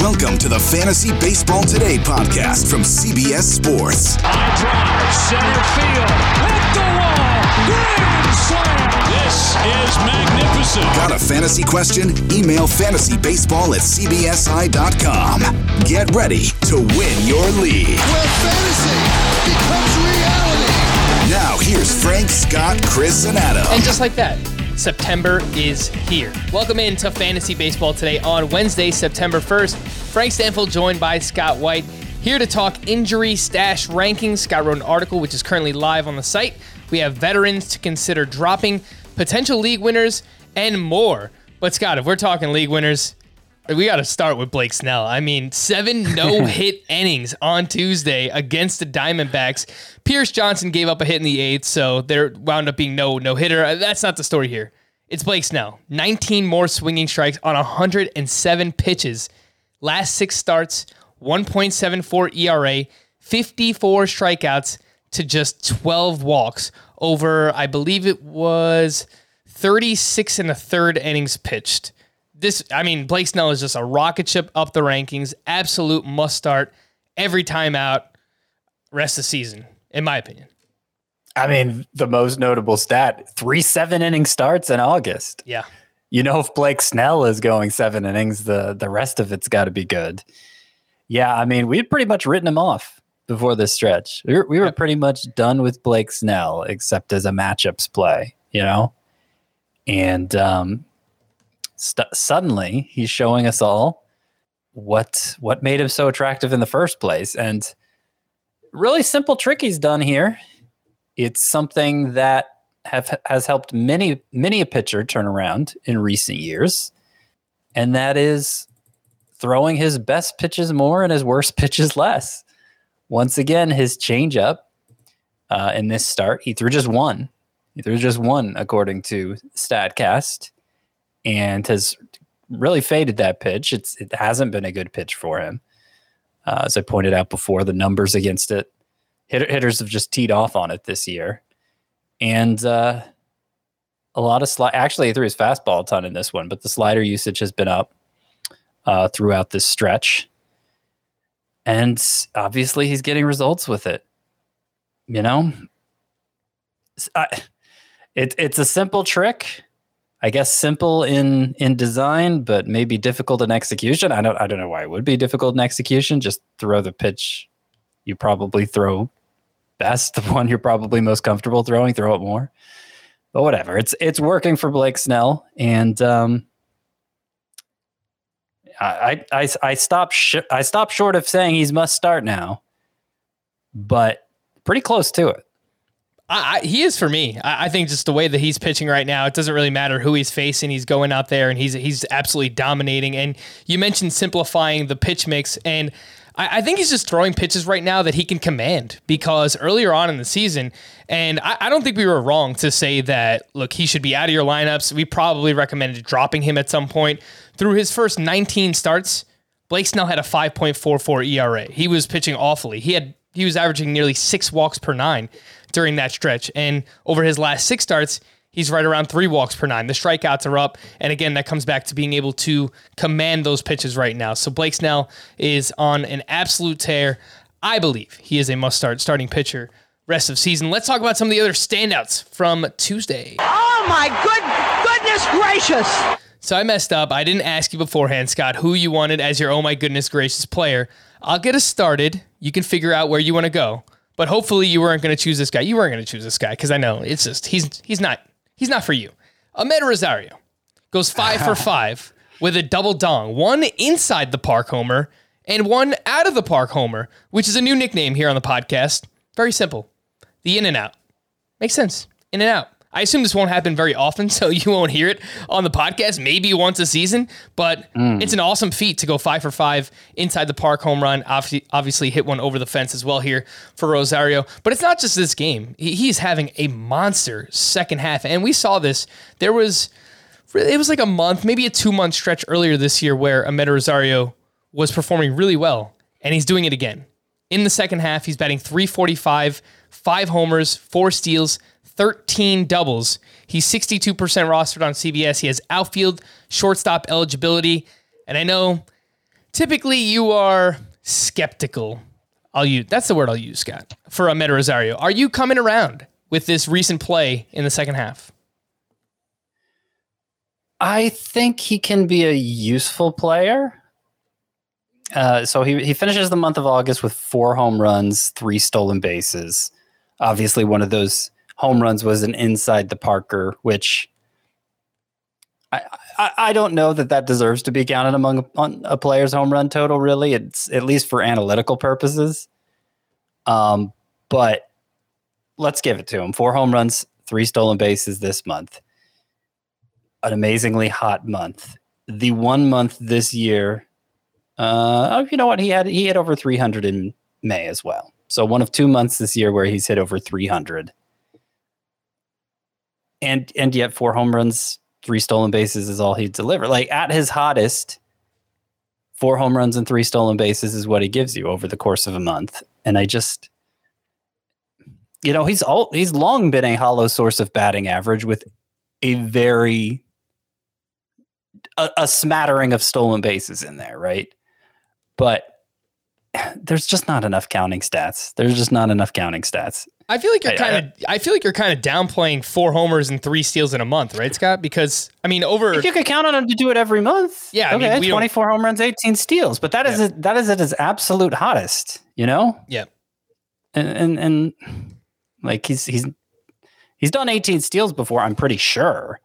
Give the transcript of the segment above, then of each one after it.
Welcome to the Fantasy Baseball Today podcast from CBS Sports. High drive, center field, hit the wall, grand slam. This is magnificent. Got a fantasy question? Email fantasybaseball at cbsi.com. Get ready to win your league. where fantasy becomes reality. Now, here's Frank, Scott, Chris, and Adam. And just like that, September is here. Welcome into Fantasy Baseball today on Wednesday, September 1st. Frank Stanfield joined by Scott White here to talk injury stash rankings. Scott wrote an article which is currently live on the site. We have veterans to consider dropping, potential league winners, and more. But Scott, if we're talking league winners, we got to start with Blake Snell. I mean, seven no hit innings on Tuesday against the Diamondbacks. Pierce Johnson gave up a hit in the eighth, so there wound up being no no hitter. Uh, that's not the story here. It's Blake Snell. 19 more swinging strikes on 107 pitches. Last six starts, 1.74 ERA, 54 strikeouts to just 12 walks over, I believe it was 36 and a third innings pitched this I mean Blake Snell is just a rocket ship up the rankings, absolute must start every time out rest of the season in my opinion. I mean, the most notable stat three seven inning starts in August. Yeah. You know, if Blake Snell is going seven innings, the, the rest of it's got to be good. Yeah, I mean, we'd pretty much written him off before this stretch. We were, we were pretty much done with Blake Snell, except as a matchups play, you know? And um, st- suddenly he's showing us all what what made him so attractive in the first place. And really simple trick he's done here. It's something that have has helped many many a pitcher turn around in recent years, and that is throwing his best pitches more and his worst pitches less. Once again, his changeup uh, in this start, he threw just one. He threw just one, according to Statcast, and has really faded that pitch. It's it hasn't been a good pitch for him. Uh, as I pointed out before, the numbers against it, hit, hitters have just teed off on it this year, and uh, a lot of slide. Actually, he threw his fastball a ton in this one, but the slider usage has been up uh, throughout this stretch, and obviously he's getting results with it. You know, I, it, it's a simple trick. I guess simple in in design, but maybe difficult in execution. I don't I don't know why it would be difficult in execution. Just throw the pitch you probably throw best, the one you're probably most comfortable throwing, throw it more. But whatever. It's it's working for Blake Snell. And um I I I, stop sh- I stop short of saying he's must start now, but pretty close to it. I, I, he is for me. I, I think just the way that he's pitching right now, it doesn't really matter who he's facing. He's going out there and he's he's absolutely dominating. And you mentioned simplifying the pitch mix, and I, think he's just throwing pitches right now that he can command. Because earlier on in the season, and I, don't think we were wrong to say that. Look, he should be out of your lineups. We probably recommended dropping him at some point. Through his first 19 starts, Blake Snell had a 5.44 ERA. He was pitching awfully. He had he was averaging nearly six walks per nine during that stretch. And over his last six starts, he's right around three walks per nine. The strikeouts are up. And again, that comes back to being able to command those pitches right now. So Blake Snell is on an absolute tear. I believe he is a must start starting pitcher rest of season. Let's talk about some of the other standouts from Tuesday. Oh my good goodness gracious! So I messed up. I didn't ask you beforehand, Scott, who you wanted as your oh my goodness gracious player. I'll get us started. You can figure out where you want to go. But hopefully you weren't going to choose this guy. You weren't going to choose this guy because I know it's just he's he's not he's not for you. Amed Rosario goes five for five with a double dong, one inside the park homer and one out of the park homer, which is a new nickname here on the podcast. Very simple. The in and out. Makes sense. In and out. I assume this won't happen very often, so you won't hear it on the podcast, maybe once a season, but mm. it's an awesome feat to go five for five inside the park home run. Obviously, obviously, hit one over the fence as well here for Rosario. But it's not just this game. He's having a monster second half. And we saw this. There was, it was like a month, maybe a two month stretch earlier this year where Amed Rosario was performing really well, and he's doing it again. In the second half, he's batting 345, five homers, four steals, 13 doubles. He's 62% rostered on CBS. He has outfield, shortstop eligibility. And I know typically you are skeptical. I'll use that's the word I'll use, Scott, for Amed Rosario. Are you coming around with this recent play in the second half? I think he can be a useful player. Uh, so he, he finishes the month of August with four home runs, three stolen bases. Obviously, one of those home runs was an inside the Parker, which I, I, I don't know that that deserves to be counted among a, a, player's home run total. Really, it's at least for analytical purposes. Um, but let's give it to him: four home runs, three stolen bases this month. An amazingly hot month. The one month this year uh, oh, you know what? He had he hit over 300 in May as well. So one of two months this year where he's hit over 300, and and yet four home runs, three stolen bases is all he delivered. Like at his hottest, four home runs and three stolen bases is what he gives you over the course of a month. And I just, you know, he's all he's long been a hollow source of batting average with a very a, a smattering of stolen bases in there, right? but there's just not enough counting stats. There's just not enough counting stats. I feel like you're kind of. I, feel like you're kind of downplaying four homers and three steals in a month, right, Scott? Because I mean, over if you could count on him to do it every month, yeah, okay, I mean, 24 home runs, 18 steals, but that is yeah. that is at his absolute hottest, you know? Yeah, and, and and like he's he's he's done 18 steals before. I'm pretty sure.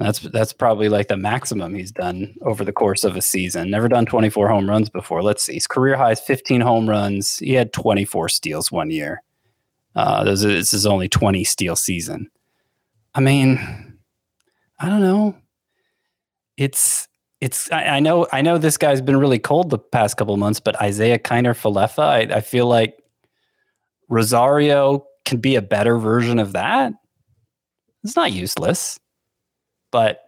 That's that's probably like the maximum he's done over the course of a season. Never done 24 home runs before. Let's see. His career high is 15 home runs. He had 24 steals one year. Uh, this is only 20 steal season. I mean, I don't know. It's it's I, I, know I know this guy's been really cold the past couple months, but Isiah Kiner Falefa, I, I feel like Rosario can be a better version of that. It's not useless but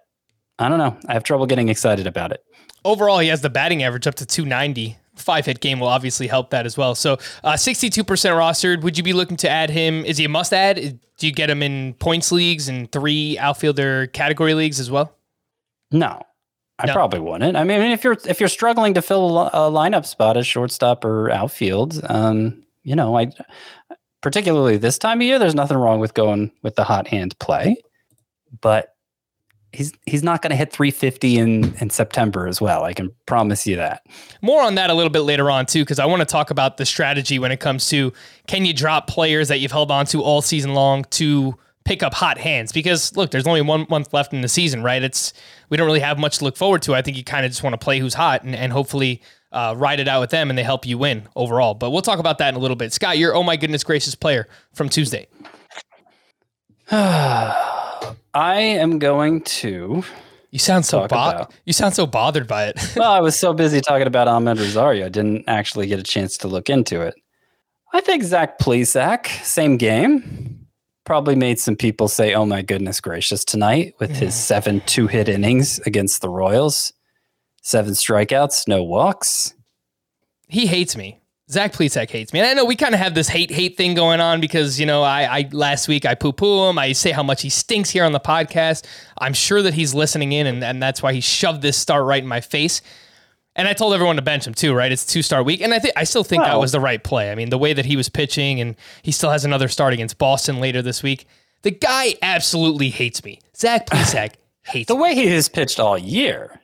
I don't know. I have trouble getting excited about it. Overall, he has the batting average up to 290. Five hit game will obviously help that as well. So, uh, 62% rostered. Would you be looking to add him? Is he a must add? Do you get him in points leagues and three outfielder category leagues as well? No, I no. probably wouldn't. I mean, if you're if you're struggling to fill a lineup spot as shortstop or outfield, um, you know, I particularly this time of year, there's nothing wrong with going with the hot hand play. But he's he's not going to hit 350 in in September as well. I can promise you that. More on that a little bit later on too, because I want to talk about the strategy when it comes to can you drop players that you've held on to all season long to pick up hot hands? Because look, there's only one month left in the season, right? It's we don't really have much to look forward to. I think you kind of just want to play who's hot and, and hopefully. Uh, ride it out with them and they help you win overall. But we'll talk about that in a little bit. Scott, you're oh my goodness gracious player from Tuesday. I am going to. You sound so bo- you sound so bothered by it. well, I was so busy talking about Amed Rosario, I didn't actually get a chance to look into it. I think Zach Plesac, same game, probably made some people say, "Oh my goodness gracious!" tonight with his seven two-hit innings against the Royals, seven strikeouts, no walks. He hates me. Zach Plesac hates me. And I know we kind of have this hate hate thing going on because, you know, I, I last week I poo poo him. I say how much he stinks here on the podcast. I'm sure that he's listening in and, and that's why he shoved this start right in my face. And I told everyone to bench him too, right? It's two star week. And I think I still think that was the right play. I mean, the way that he was pitching and he still has another start against Boston later this week. The guy absolutely hates me. Zach Plesac hates the me. way he has pitched all year.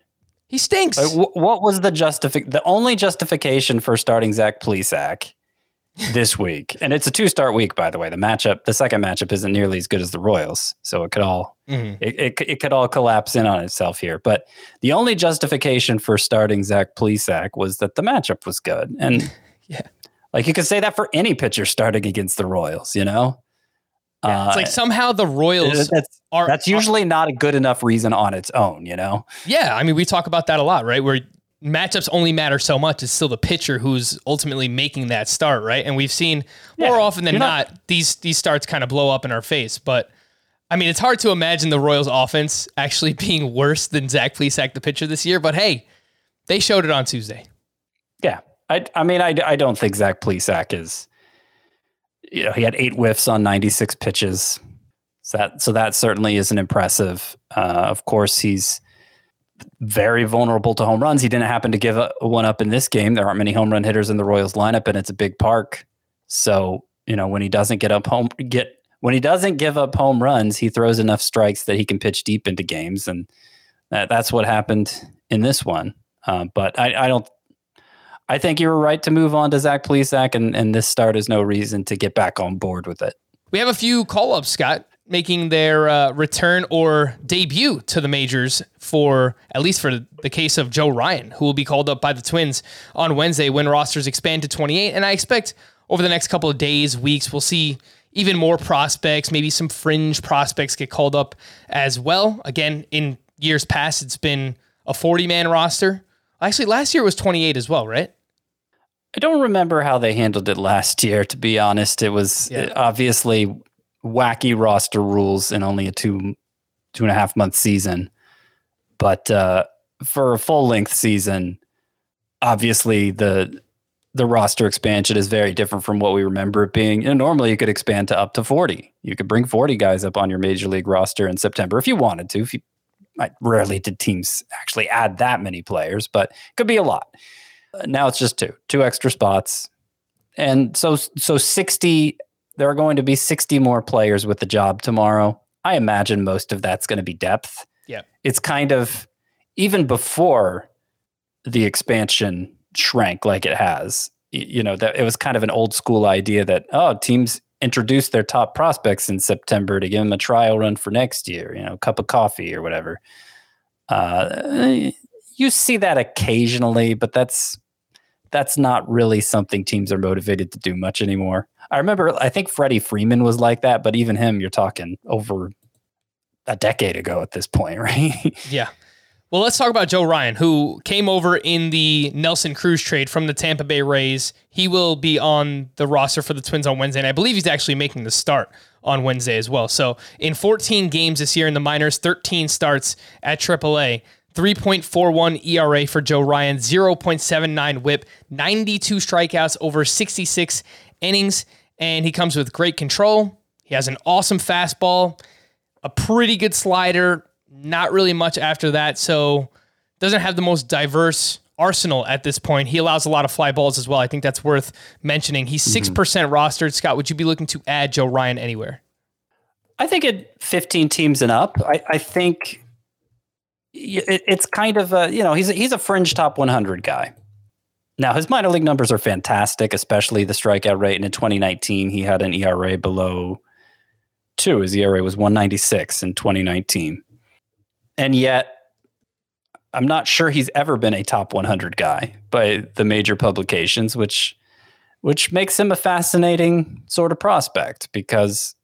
He stinks. Like, wh- what was the justific? The only justification for starting Zach Plesac this week, and it's a two start week, by the way. The matchup, the second matchup, isn't nearly as good as the Royals, so it could all mm-hmm. it, it, it could all collapse in on itself here. But the only justification for starting Zach Plesac was that the matchup was good, and yeah, like you could say that for any pitcher starting against the Royals, you know. Yeah, it's like uh, somehow the Royals that's, are that's usually are, not a good enough reason on its own, you know. Yeah, I mean we talk about that a lot, right? Where matchups only matter so much. It's still the pitcher who's ultimately making that start, right? And we've seen more yeah, often than not, not, these these starts kind of blow up in our face. But I mean, it's hard to imagine the Royals' offense actually being worse than Zach Plesac, the pitcher this year. But hey, they showed it on Tuesday. Yeah, I I mean, I I don't think Zach Plesac is. You know, he had eight whiffs on ninety six pitches. So that so that certainly isn't impressive. Uh, of course, he's very vulnerable to home runs. He didn't happen to give a, one up in this game. There aren't many home run hitters in the Royals lineup, and it's a big park. So you know when he doesn't get up home get when he doesn't give up home runs, he throws enough strikes that he can pitch deep into games, and that, that's what happened in this one. Uh, but I, I, don't. I think you were right to move on to Zach Plesac, and, and this start is no reason to get back on board with it. We have a few call ups, Scott making their uh, return or debut to the majors for at least for the case of Joe Ryan, who will be called up by the Twins on Wednesday when rosters expand to 28. And I expect over the next couple of days, weeks, we'll see even more prospects, maybe some fringe prospects get called up as well. Again, in years past, it's been a 40 man roster. Actually, last year was 28 as well, right? I don't remember how they handled it last year, to be honest. It was yeah. obviously wacky roster rules in only a two two and a half month season. But uh, for a full length season, obviously the the roster expansion is very different from what we remember it being. You know, normally, you could expand to up to forty. You could bring forty guys up on your major league roster in September if you wanted to. If you, I, rarely did teams actually add that many players, but it could be a lot. Uh, now it's just two, two extra spots, and so so sixty there are going to be 60 more players with the job tomorrow. I imagine most of that's going to be depth. Yeah. It's kind of even before the expansion shrank like it has. You know, that it was kind of an old school idea that oh, teams introduce their top prospects in September to give them a trial run for next year, you know, a cup of coffee or whatever. Uh, you see that occasionally, but that's that's not really something teams are motivated to do much anymore. I remember, I think Freddie Freeman was like that, but even him, you're talking over a decade ago at this point, right? yeah. Well, let's talk about Joe Ryan, who came over in the Nelson Cruz trade from the Tampa Bay Rays. He will be on the roster for the Twins on Wednesday, and I believe he's actually making the start on Wednesday as well. So, in 14 games this year in the minors, 13 starts at AAA. 3.41 ERA for Joe Ryan, 0.79 whip, 92 strikeouts over 66 innings, and he comes with great control. He has an awesome fastball, a pretty good slider, not really much after that, so doesn't have the most diverse arsenal at this point. He allows a lot of fly balls as well. I think that's worth mentioning. He's 6% mm-hmm. rostered. Scott, would you be looking to add Joe Ryan anywhere? I think at 15 teams and up, I, I think it, it's kind of a you know he's a, he's a fringe top 100 guy. Now his minor league numbers are fantastic, especially the strikeout rate. And in 2019, he had an ERA below two. His ERA was 196 in 2019, and yet I'm not sure he's ever been a top 100 guy by the major publications, which which makes him a fascinating sort of prospect because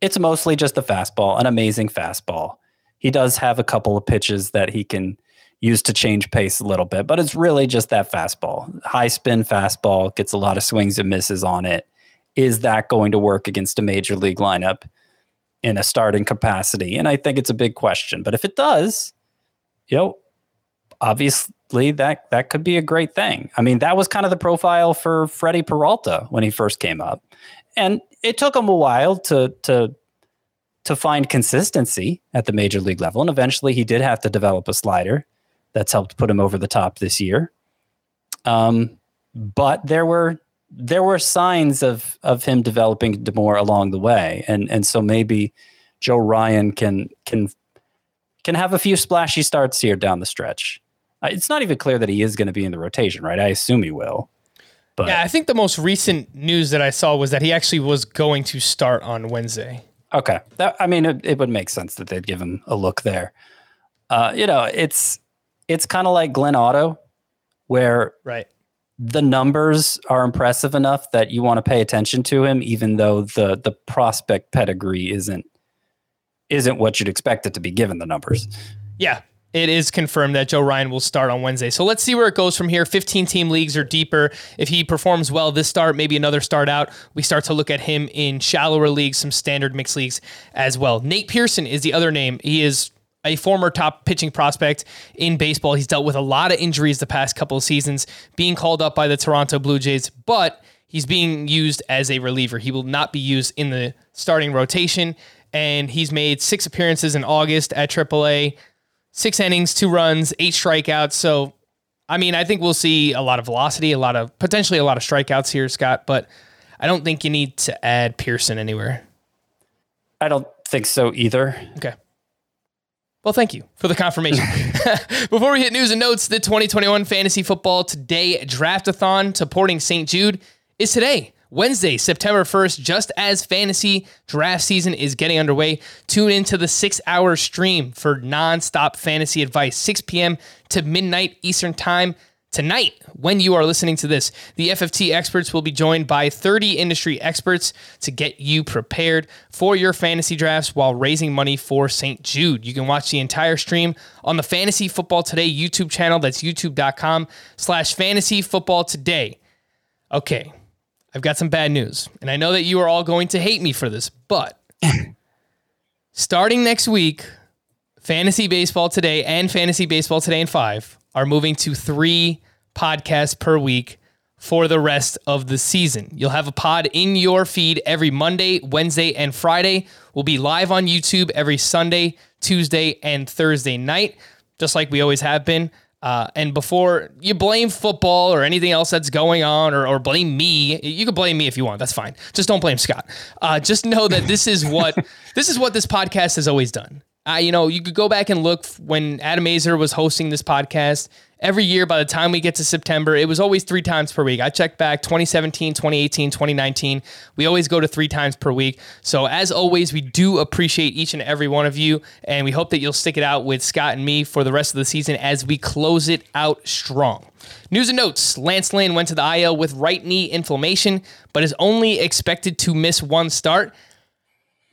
it's mostly just the fastball, an amazing fastball he does have a couple of pitches that he can use to change pace a little bit, but it's really just that fastball. High spin fastball gets a lot of swings and misses on it. Is that going to work against a major league lineup in a starting capacity? And I think it's a big question. But if it does, you know, obviously that that could be a great thing. I mean, that was kind of the profile for Freddie Peralta when he first came up. And it took him a while to to to find consistency at the major league level. And eventually he did have to develop a slider that's helped put him over the top this year. Um, but there were there were signs of of him developing more along the way. And and so maybe Joe Ryan can can can have a few splashy starts here down the stretch. Uh, it's not even clear that he is going to be in the rotation, right? I assume he will. But Yeah, I think the most recent news that I saw was that he actually was going to start on Wednesday. Okay. That, I mean, it, it would make sense that they'd give him a look there. Uh, you know, it's it's kind of like Glenn Otto, where Right. the numbers are impressive enough that you want to pay attention to him, even though the the prospect pedigree isn't isn't what you'd expect it to be given the numbers. Yeah, it is confirmed that Joe Ryan will start on Wednesday. So let's see where it goes from here. 15 team leagues or deeper. If he performs well this start, maybe another start out, we start to look at him in shallower leagues, some standard mixed leagues as well. Nate Pearson is the other name. He is a former top pitching prospect in baseball. He's dealt with a lot of injuries the past couple of seasons, being called up by the Toronto Blue Jays, but he's being used as a reliever. He will not be used in the starting rotation. And he's made six appearances in August at AAA, six innings, two runs, eight strikeouts. So, I mean, I think we'll see a lot of velocity, a lot of potentially a lot of strikeouts here, Scott, but I don't think you need to add Pearson anywhere. I don't think so either. Okay. Well, thank you for the confirmation. Before we hit news and notes, the 2021 Fantasy Football Today Draftathon supporting St. Jude is today, Wednesday, September 1st, just as fantasy draft season is getting underway. Tune into the six hour stream for nonstop fantasy advice, 6 p.m. to midnight Eastern Time. Tonight, when you are listening to this, the FFT experts will be joined by 30 industry experts to get you prepared for your fantasy drafts while raising money for St. Jude. You can watch the entire stream on the Fantasy Football Today YouTube channel. That's youtube.com slash fantasy football today. Okay, I've got some bad news, and I know that you are all going to hate me for this, but starting next week, Fantasy Baseball Today and Fantasy Baseball Today in 5 are moving to three podcasts per week for the rest of the season. You'll have a pod in your feed every Monday, Wednesday, and Friday. We'll be live on YouTube every Sunday, Tuesday, and Thursday night, just like we always have been. Uh, and before you blame football or anything else that's going on, or, or blame me, you can blame me if you want. That's fine. Just don't blame Scott. Uh, just know that this is what this is what this podcast has always done. Uh, you know, you could go back and look when Adam Aizer was hosting this podcast. Every year, by the time we get to September, it was always three times per week. I checked back 2017, 2018, 2019. We always go to three times per week. So, as always, we do appreciate each and every one of you. And we hope that you'll stick it out with Scott and me for the rest of the season as we close it out strong. News and notes Lance Lynn went to the IL with right knee inflammation, but is only expected to miss one start.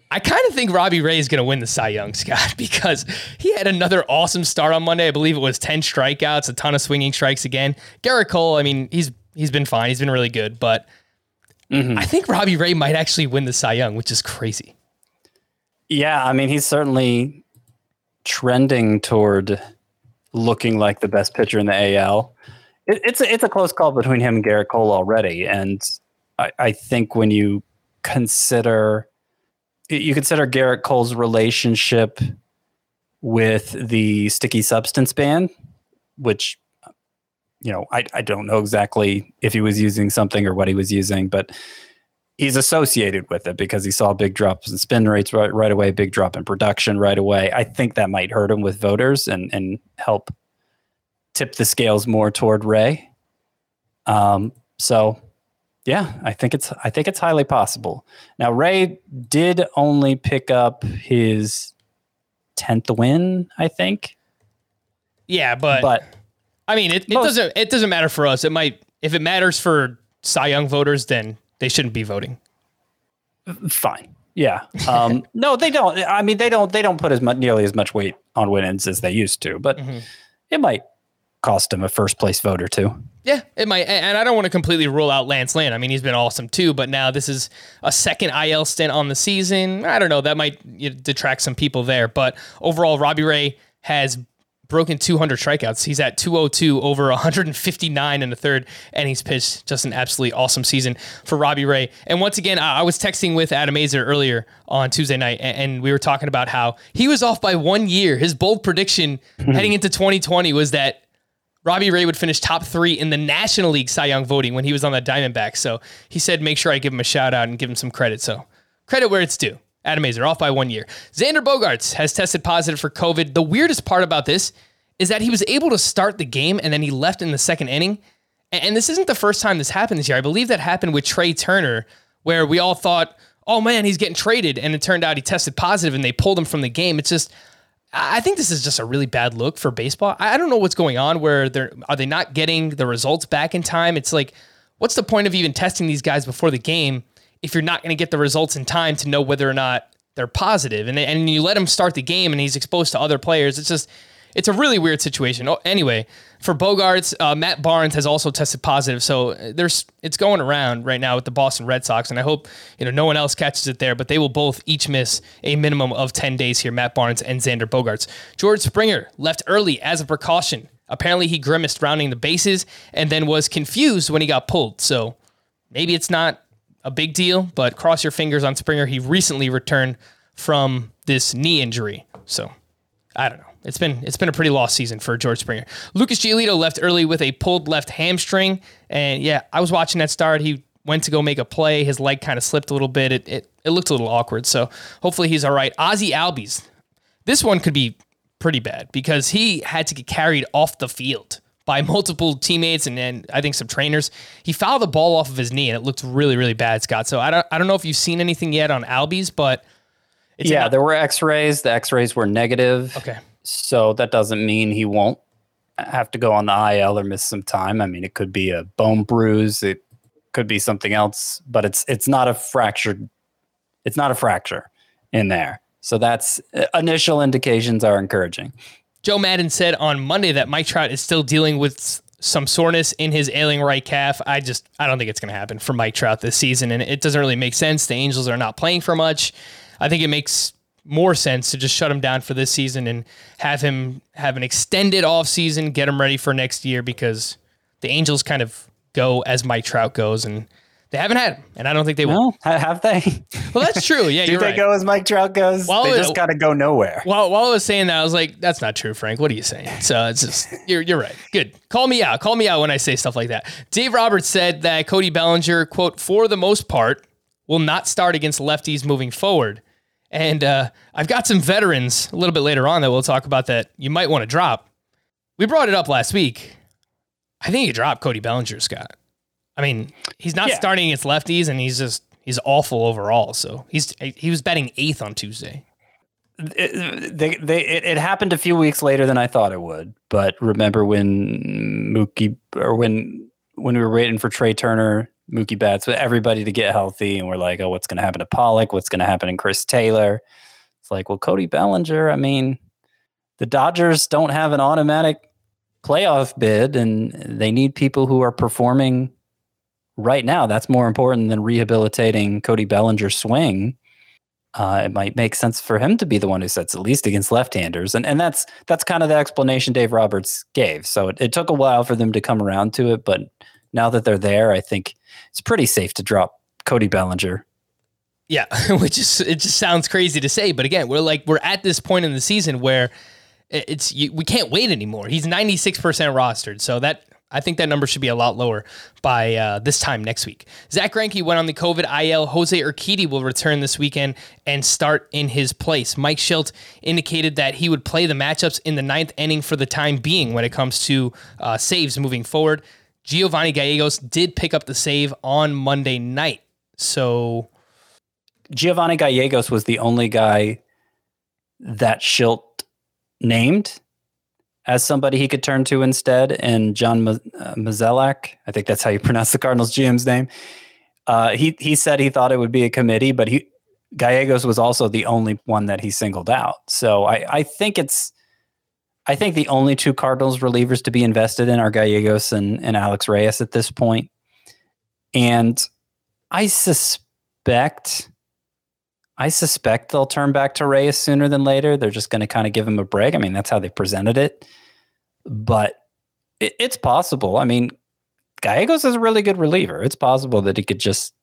I kind of think Robbie Ray is going to win the Cy Young, Scott, because he had another awesome start on Monday. I believe it was 10 strikeouts, a ton of swinging strikes again. Gerrit Cole, I mean, he's he's been fine. He's been really good, but mm-hmm. I think Robbie Ray might actually win the Cy Young, which is crazy. Yeah, I mean, he's certainly trending toward looking like the best pitcher in the AL. It, it's a, it's a close call between him and Gerrit Cole already, and I, I think when you consider you consider Gerrit Cole's relationship with the sticky substance ban, which you know I, I don't know exactly if he was using something or what he was using, but he's associated with it because he saw big drops in spin rates right, right away, big drop in production right away. I think that might hurt him with voters and and help tip the scales more toward Ray. Um, so yeah, I think it's I think it's highly possible. Now Ray did only pick up his tenth win, I think, Yeah, but, but I mean, it, it most- doesn't it doesn't matter for us. It might if it matters for Cy Young voters, then they shouldn't be voting. fine. Yeah. Um, no, they don't. I mean, they don't. They don't put as much, nearly as much weight on win-ins as they used to. But it might cost him a first place vote or two. Yeah, it might. And I don't want to completely rule out Lance Lynn. I mean, he's been awesome too, but now this is a second IL stint on the season. I don't know. That might detract some people there. But overall, Robbie Ray has broken 200 strikeouts. He's at 202 over 159 in the third and he's pitched. Just an absolutely awesome season for Robbie Ray. And once again, I I was texting with Adam Aizer earlier on Tuesday night, and we were talking about how he was off by one year. His bold prediction heading into 2020 was that Robbie Ray would finish top three in the National League Cy Young voting when he was on the Diamondbacks. So he said, make sure I give him a shout out and give him some credit. So credit where it's due. Adam Aizer off by one year. Xander Bogaerts has tested positive for COVID. The weirdest part about this is that he was able to start the game and then he left in the second inning. And this isn't the first time this happened this year. I believe that happened with Trey Turner, where we all thought, oh man, he's getting traded. And it turned out he tested positive and they pulled him from the game. It's just, I think this is just a really bad look for baseball. I don't know what's going on where they're, are they not getting the results back in time? It's like, what's the point of even testing these guys before the game if you're not going to get the results in time to know whether or not they're positive? And, and you let him start the game and he's exposed to other players. It's just, it's a really weird situation. Oh, anyway, for Bogaerts, uh, Matt Barnes has also tested positive, so uh, there's it's going around right now with the Boston Red Sox, and I hope you know no one else catches it there. But they will both each miss a minimum of ten days here. Matt Barnes and Xander Bogaerts. George Springer left early as a precaution. Apparently, he grimaced rounding the bases and then was confused when he got pulled. So maybe it's not a big deal, but cross your fingers on Springer. He recently returned from this knee injury, so I don't know. It's been it's been a pretty lost season for George Springer. Lucas Giolito left early with a pulled left hamstring, and yeah, I was watching that start. He went to go make a play. His leg kind of slipped a little bit. It, it it looked a little awkward. So hopefully he's all right. Ozzy Albies, this one could be pretty bad because he had to get carried off the field by multiple teammates and then I think some trainers. He fouled the ball off of his knee and it looked really really bad, Scott. So I don't I don't know if you've seen anything yet on Albies, but yeah, there were X-rays. The X-rays were negative. Okay. So that doesn't mean he won't have to go on the IL or miss some time. I mean, it could be a bone bruise, it could be something else, but it's it's not a fractured it's not a fracture in there. So that's uh, initial indications are encouraging. Joe Maddon said on Monday that Mike Trout is still dealing with some soreness in his ailing right calf. I just I don't think it's going to happen for Mike Trout this season and it doesn't really make sense. The Angels are not playing for much. I think it makes more sense to just shut him down for this season and have him have an extended off season, get him ready for next year because the Angels kind of go as Mike Trout goes and they haven't had him, and I don't think they will. have they? Well, that's true. Yeah, do they right. go as Mike Trout goes? Well, they just gotta go nowhere. While, while I was saying that, I was like, "That's not true, Frank. What are you saying?" So it's just you're you're right. Good. Call me out. Call me out when I say stuff like that. Dave Roberts said that Cody Bellinger, quote, for the most part, will not start against lefties moving forward. And uh, I've got some veterans a little bit later on that we'll talk about that you might want to drop. We brought it up last week. I think you dropped Cody Bellinger, Scott. I mean, he's not yeah. starting against lefties, and he's just he's awful overall. So he's he was betting eighth on Tuesday. It, they, they, it, it, happened a few weeks later than I thought it would. But remember when Mookie or when when we were waiting for Trey Turner Mookie Betts, but everybody to get healthy. And we're like, oh, what's going to happen to Pollock? What's going to happen in Chris Taylor? It's like, well, Cody Bellinger, I mean, the Dodgers don't have an automatic playoff bid and they need people who are performing right now. That's more important than rehabilitating Cody Bellinger's swing. Uh, it might make sense for him to be the one who sets at least against left-handers, and and that's that's kind of the explanation Dave Roberts gave. So it, it took a while for them to come around to it, but now that they're there, I think it's pretty safe to drop Cody Bellinger. Yeah, which is it just sounds crazy to say, but again, we're like we're at this point in the season where it's you, we can't wait anymore. He's 96% rostered, so that I think that number should be a lot lower by uh, this time next week. Zack Greinke went on the COVID IL. Jose Urquidy will return this weekend and start in his place. Mike Shildt indicated that he would play the matchups in the ninth inning for the time being when it comes to uh, saves moving forward. Giovanni Gallegos did pick up the save on Monday night. So Giovanni Gallegos was the only guy that Shildt named as somebody he could turn to instead. And John uh, Mozeliak, I think that's how you pronounce the Cardinals GM's name. Uh, he he said he thought it would be a committee, but he Gallegos was also the only one that he singled out. So I, I think it's I think the only two Cardinals relievers to be invested in are Gallegos and, and Alex Reyes at this point. And I suspect I suspect they'll turn back to Reyes sooner than later. They're just going to kind of give him a break. I mean, that's how they presented it. But it, it's possible. I mean, Gallegos is a really good reliever. It's possible that he could just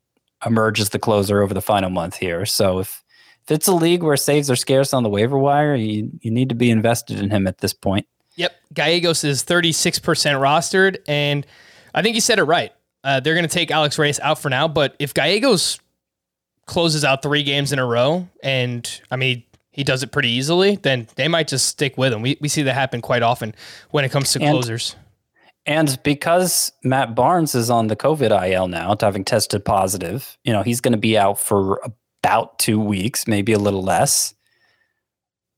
emerge as the closer over the final month here. So if if it's a league where saves are scarce on the waiver wire, you, you need to be invested in him at this point. Yep. Gallegos is 36% rostered. And I think you said it right. Uh, they're going to take Alex Reyes out for now. But if Gallegos closes out three games in a row, and I mean, he does it pretty easily, then they might just stick with him. We, we see that happen quite often when it comes to and, closers. And because Matt Barnes is on the COVID IL now, having tested positive, you know, he's going to be out for about two weeks, maybe a little less.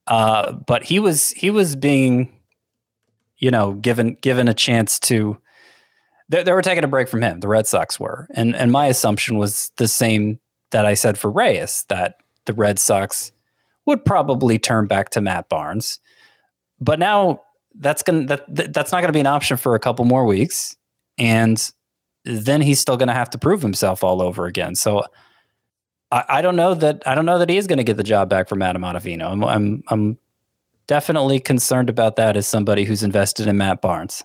Uh, but he was he was being, you know, given given a chance to. They, they were taking a break from him. The Red Sox were, and and my assumption was the same that I said for Reyes that the Red Sox would probably turn back to Matt Barnes. But now that's gonna that, that's not to be an option for a couple more weeks and then he's still to have to prove himself all over again. So I, I don't know that I don't know that he is going to get the job back from Adam Ottavino. I'm, I'm I'm definitely concerned about that as somebody who's invested in Matt Barnes.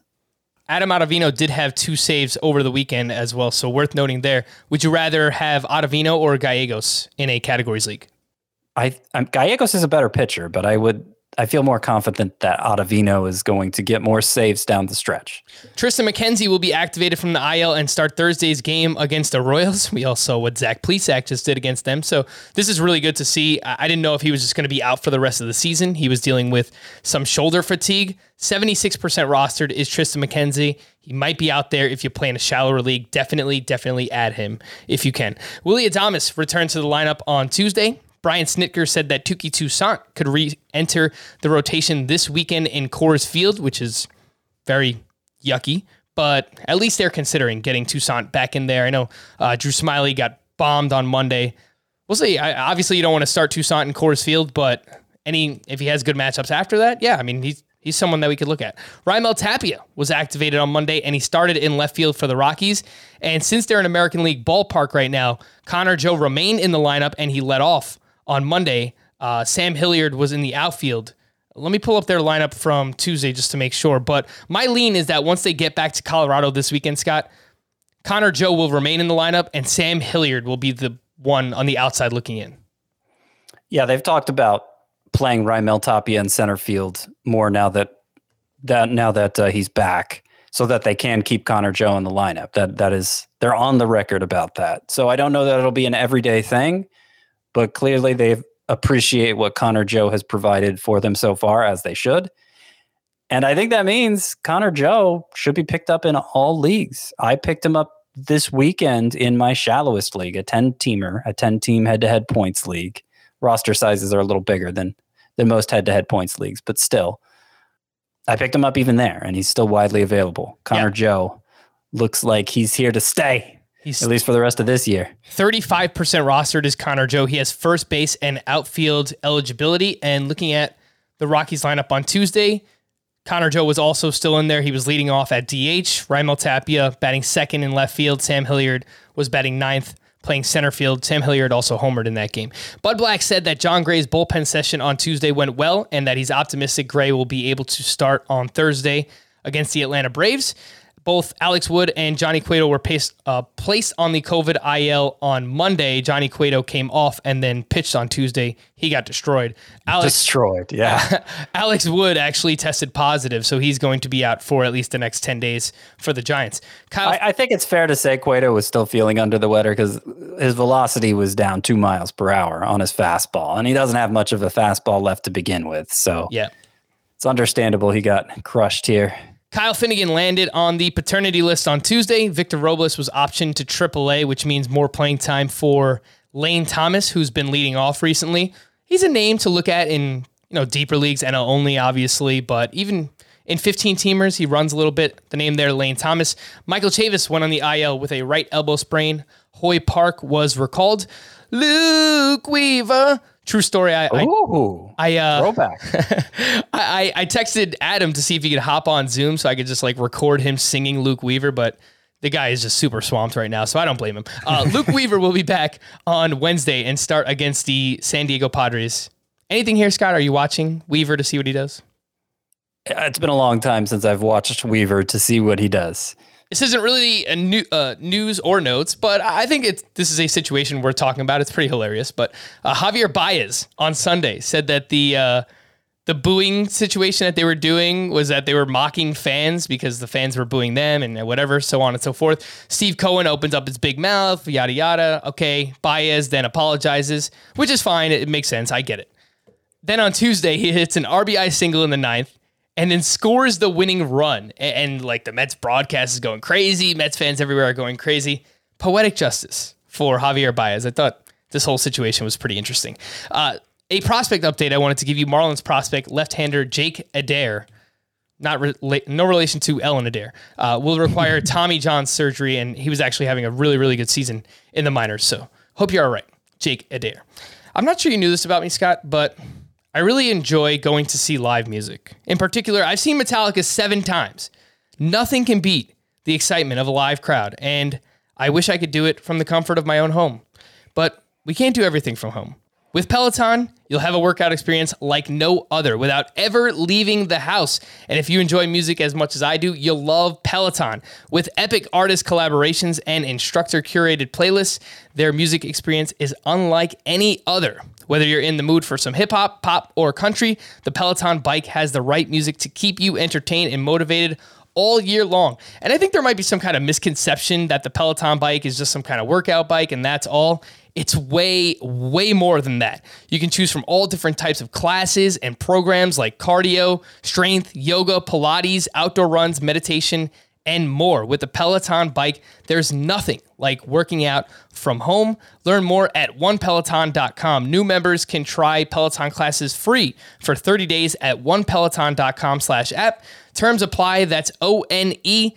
Adam Ottavino did have two saves over the weekend as well, so worth noting there. Would you rather have Ottavino or Gallegos in a categories league? I I'm, Gallegos is a better pitcher, but I would I feel more confident that Ottavino is going to get more saves down the stretch. Tristan McKenzie will be activated from the IL and start Thursday's game against the Royals. We all saw what Zach Plesac just did against them. So this is really good to see. I didn't know if he was just going to be out for the rest of the season. He was dealing with some shoulder fatigue. 76% rostered is Tristan McKenzie. He might be out there if you play in a shallower league. Definitely, definitely add him if you can. Willy Adames returns to the lineup on Tuesday. Brian Snitker said that Touki Toussaint could re-enter the rotation this weekend in Coors Field, which is very yucky. But at least they're considering getting Toussaint back in there. I know uh, Drew Smyly got bombed on Monday. We'll see. I, obviously, you don't want to start Toussaint in Coors Field, but any if he has good matchups after that, yeah, I mean he's he's someone that we could look at. Raimel Tapia was activated on Monday and he started in left field for the Rockies. And since they're in American League ballpark right now, Connor Joe remained in the lineup and he led off on Monday. Uh, Sam Hilliard was in the outfield. Let me pull up their lineup from Tuesday just to make sure. But my lean is that once they get back to Colorado this weekend, Scott, Connor Joe will remain in the lineup and Sam Hilliard will be the one on the outside looking in. Yeah, they've talked about playing Raimel Tapia in center field more now that that now that uh, he's back, so that they can keep Connor Joe in the lineup. That that is they're on the record about that. So I don't know that it'll be an everyday thing, but clearly they appreciate what Connor Joe has provided for them so far, as they should. And I think that means Connor Joe should be picked up in all leagues. I picked him up this weekend in my shallowest league, a 10 teamer, a 10 team head to head points league. Roster sizes are a little bigger than, than most head to head points leagues, but still, I picked him up even there, and he's still widely available. Connor yeah. Joe looks like he's here to stay. He's at least for the rest of this year. 35% rostered is Connor Joe. He has first base and outfield eligibility. And looking at the Rockies lineup on Tuesday, Connor Joe was also still in there. He was leading off at DH. Raimel Tapia batting second in left field. Sam Hilliard was batting ninth, playing center field. Sam Hilliard also homered in that game. Bud Black said that Jon Gray's bullpen session on Tuesday went well and that he's optimistic Gray will be able to start on Thursday against the Atlanta Braves both Alex Wood and Johnny Cueto were placed, uh, placed on the COVID IL on Monday. Johnny Cueto came off and then pitched on Tuesday. He got destroyed. Alex, destroyed, yeah. Alex Wood actually tested positive, so he's going to be out for at least the next 10 days for the Giants. Kyle, I, I think it's fair to say Cueto was still feeling under the weather because his velocity was down two miles per hour on his fastball, and he doesn't have much of a fastball left to begin with. So, yeah. It's understandable he got crushed here. Kyle Finnegan landed on the paternity list on Tuesday. Victor Robles was optioned to AAA, which means more playing time for Lane Thomas, who's been leading off recently. He's a name to look at in you know deeper leagues, NL only, obviously, but even in 15 teamers, he runs a little bit. The name there, Lane Thomas. Michael Chavis went on the IL with a right elbow sprain. Hoy Park was recalled. Luke Weaver True story. I Ooh, I, I uh, throwback. I, I texted Adam to see if he could hop on Zoom so I could just like record him singing Luke Weaver, but the guy is just super swamped right now, so I don't blame him. Uh, Luke Weaver will be back on Wednesday and start against the San Diego Padres. Anything here, Scott? Are you watching Weaver to see what he does? It's been a long time since I've watched Weaver to see what he does. This isn't really a new uh, news or notes, but I think it's this is a situation we're talking about. It's pretty hilarious. But uh, Javier Baez on Sunday said that the uh, the booing situation that they were doing was that they were mocking fans because the fans were booing them and whatever, so on and so forth. Steve Cohen opens up his big mouth, yada yada. Okay, Baez then apologizes, which is fine. It, it makes sense. I get it. Then on Tuesday, he hits an RBI single in the ninth and then scores the winning run. And, and, like the Mets broadcast is going crazy. Mets fans everywhere are going crazy. Poetic justice for Javier Baez. I thought this whole situation was pretty interesting. Uh, a prospect update I wanted to give you Marlins prospect left hander Jake Adair. Not re- no relation to Ellen Adair, uh, will require Tommy John surgery, and he was actually having a really, really good season in the minors. So, hope you're all right, Jake Adair. I'm not sure you knew this about me, Scott, but I really enjoy going to see live music. In particular, I've seen Metallica seven times. Nothing can beat the excitement of a live crowd, and I wish I could do it from the comfort of my own home. But we can't do everything from home. With Peloton, you'll have a workout experience like no other without ever leaving the house. And if you enjoy music as much as I do, you'll love Peloton. With epic artist collaborations and instructor curated playlists, their music experience is unlike any other. Whether you're in the mood for some hip hop, pop, or country, the Peloton bike has the right music to keep you entertained and motivated all year long. And I think there might be some kind of misconception that the Peloton bike is just some kind of workout bike and that's all. It's way, way more than that. You can choose from all different types of classes and programs like cardio, strength, yoga, Pilates, outdoor runs, meditation, and more. With the Peloton bike, there's nothing like working out from home. Learn more at onepeloton.com. New members can try Peloton classes free for 30 days at onepeloton.com slash app. Terms apply. That's O-N-E-P-E-L-O-T-O-N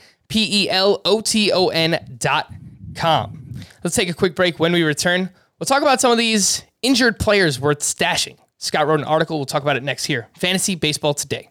dot com. Let's take a quick break. When we return, we'll talk about some of these injured players worth stashing. Scott wrote an article. We'll talk about it next here. Fantasy Baseball Today.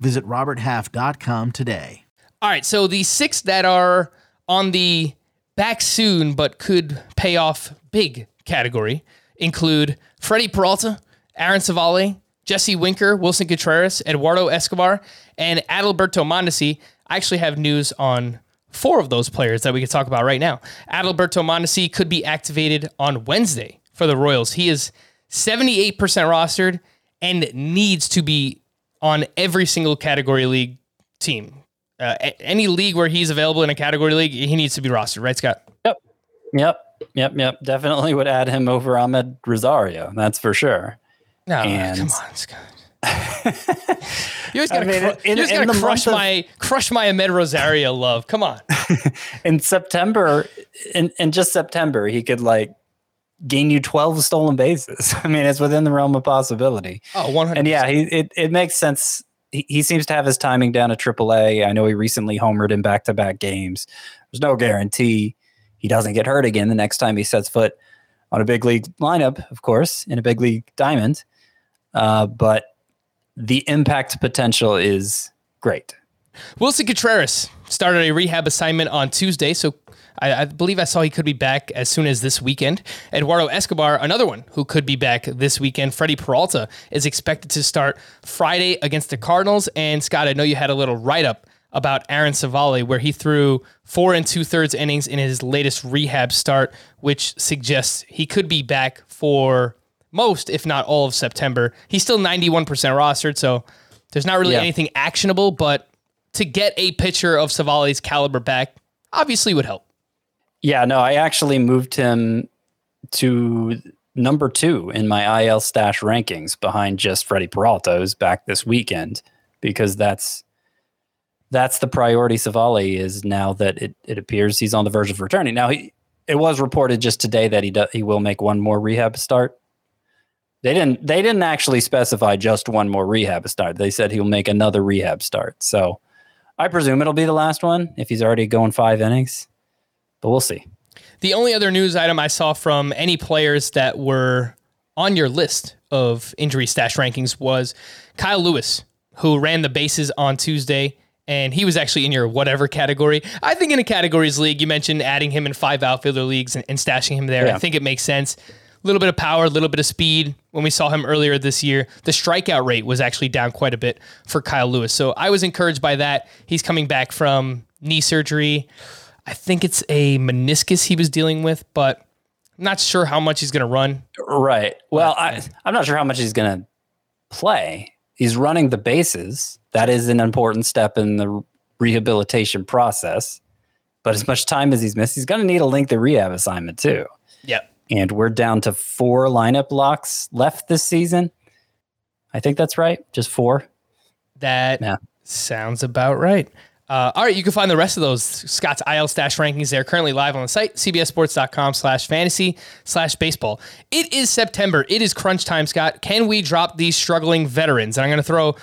Visit RobertHalf.com today. All right, so the six that are on the back soon but could pay off big category include Freddie Peralta, Aaron Civale, Jesse Winker, Willson Contreras, Eduardo Escobar, and Adalberto Mondesi. I actually have news on four of those players that we could talk about right now. Adalberto Mondesi could be activated on Wednesday for the Royals. He is 78% rostered and needs to be on every single category league team. Uh, any league where he's available in a category league, he needs to be rostered, right, Scott? Yep. Yep. Yep. Yep. Definitely would add him over Amed Rosario. That's for sure. No, and, come on, Scott. you always gotta, I mean, cru- in, you gotta crush my of, crush my Amed Rosario love. Come on. in September, in, in just September, he could like gain you 12 stolen bases. I mean, it's within the realm of possibility. Oh, 100 And yeah, he, it, it makes sense. He, he seems to have his timing down at AAA. I know he recently homered in back to back games. There's no guarantee he doesn't get hurt again the next time he sets foot on a big league lineup, of course, in a big league diamond. Uh, but the impact potential is great. Willson Contreras started a rehab assignment on Tuesday, so I, I, believe I saw he could be back as soon as this weekend. Eduardo Escobar, another one who could be back this weekend. Freddie Peralta is expected to start Friday against the Cardinals. And Scott, I know you had a little write up about Aaron Civale, where he threw four and two thirds innings in his latest rehab start, which suggests he could be back for most, if not all, of September. He's still 91% rostered, so there's not really yeah. anything actionable, but to get a pitcher of Civale's caliber back obviously would help. Yeah, no, I actually moved him to number two in my IL stash rankings behind just Freddie Peralta, who's back this weekend, because that's that's the priority Civale is now that it, it appears he's on the verge of returning. Now he it was reported just today that he do, he will make one more rehab start. They didn't they didn't actually specify just one more rehab start. They said he'll make another rehab start. So I presume it'll be the last one if he's already going five innings. But we'll see. The only other news item I saw from any players that were on your list of injury stash rankings was Kyle Lewis, who ran the bases on Tuesday and he was actually in your whatever category. I think in a categories league, you mentioned adding him in five outfielder leagues and, and stashing him there. Yeah. I think it makes sense. A little bit of power, a little bit of speed. When we saw him earlier this year, the strikeout rate was actually down quite a bit for Kyle Lewis. So I was encouraged by that. He's coming back from knee surgery. I think it's a meniscus he was dealing with, but I'm not sure how much he's going to run. Right. Well, I, I'm not sure how much he's going to play. He's running the bases. That is an important step in the rehabilitation process. But as much time as he's missed, he's going to need a lengthy rehab assignment too. Yep. And we're down to four lineup locks left this season. I think that's right. Just four. That yeah. sounds about right. Uh, all right, you can find the rest of those Scott's IL stash rankings. They're currently live on the site, cbssports.com slash fantasy slash baseball. It is September. It is crunch time, Scott. Can we drop these struggling veterans? And I'm going to throw,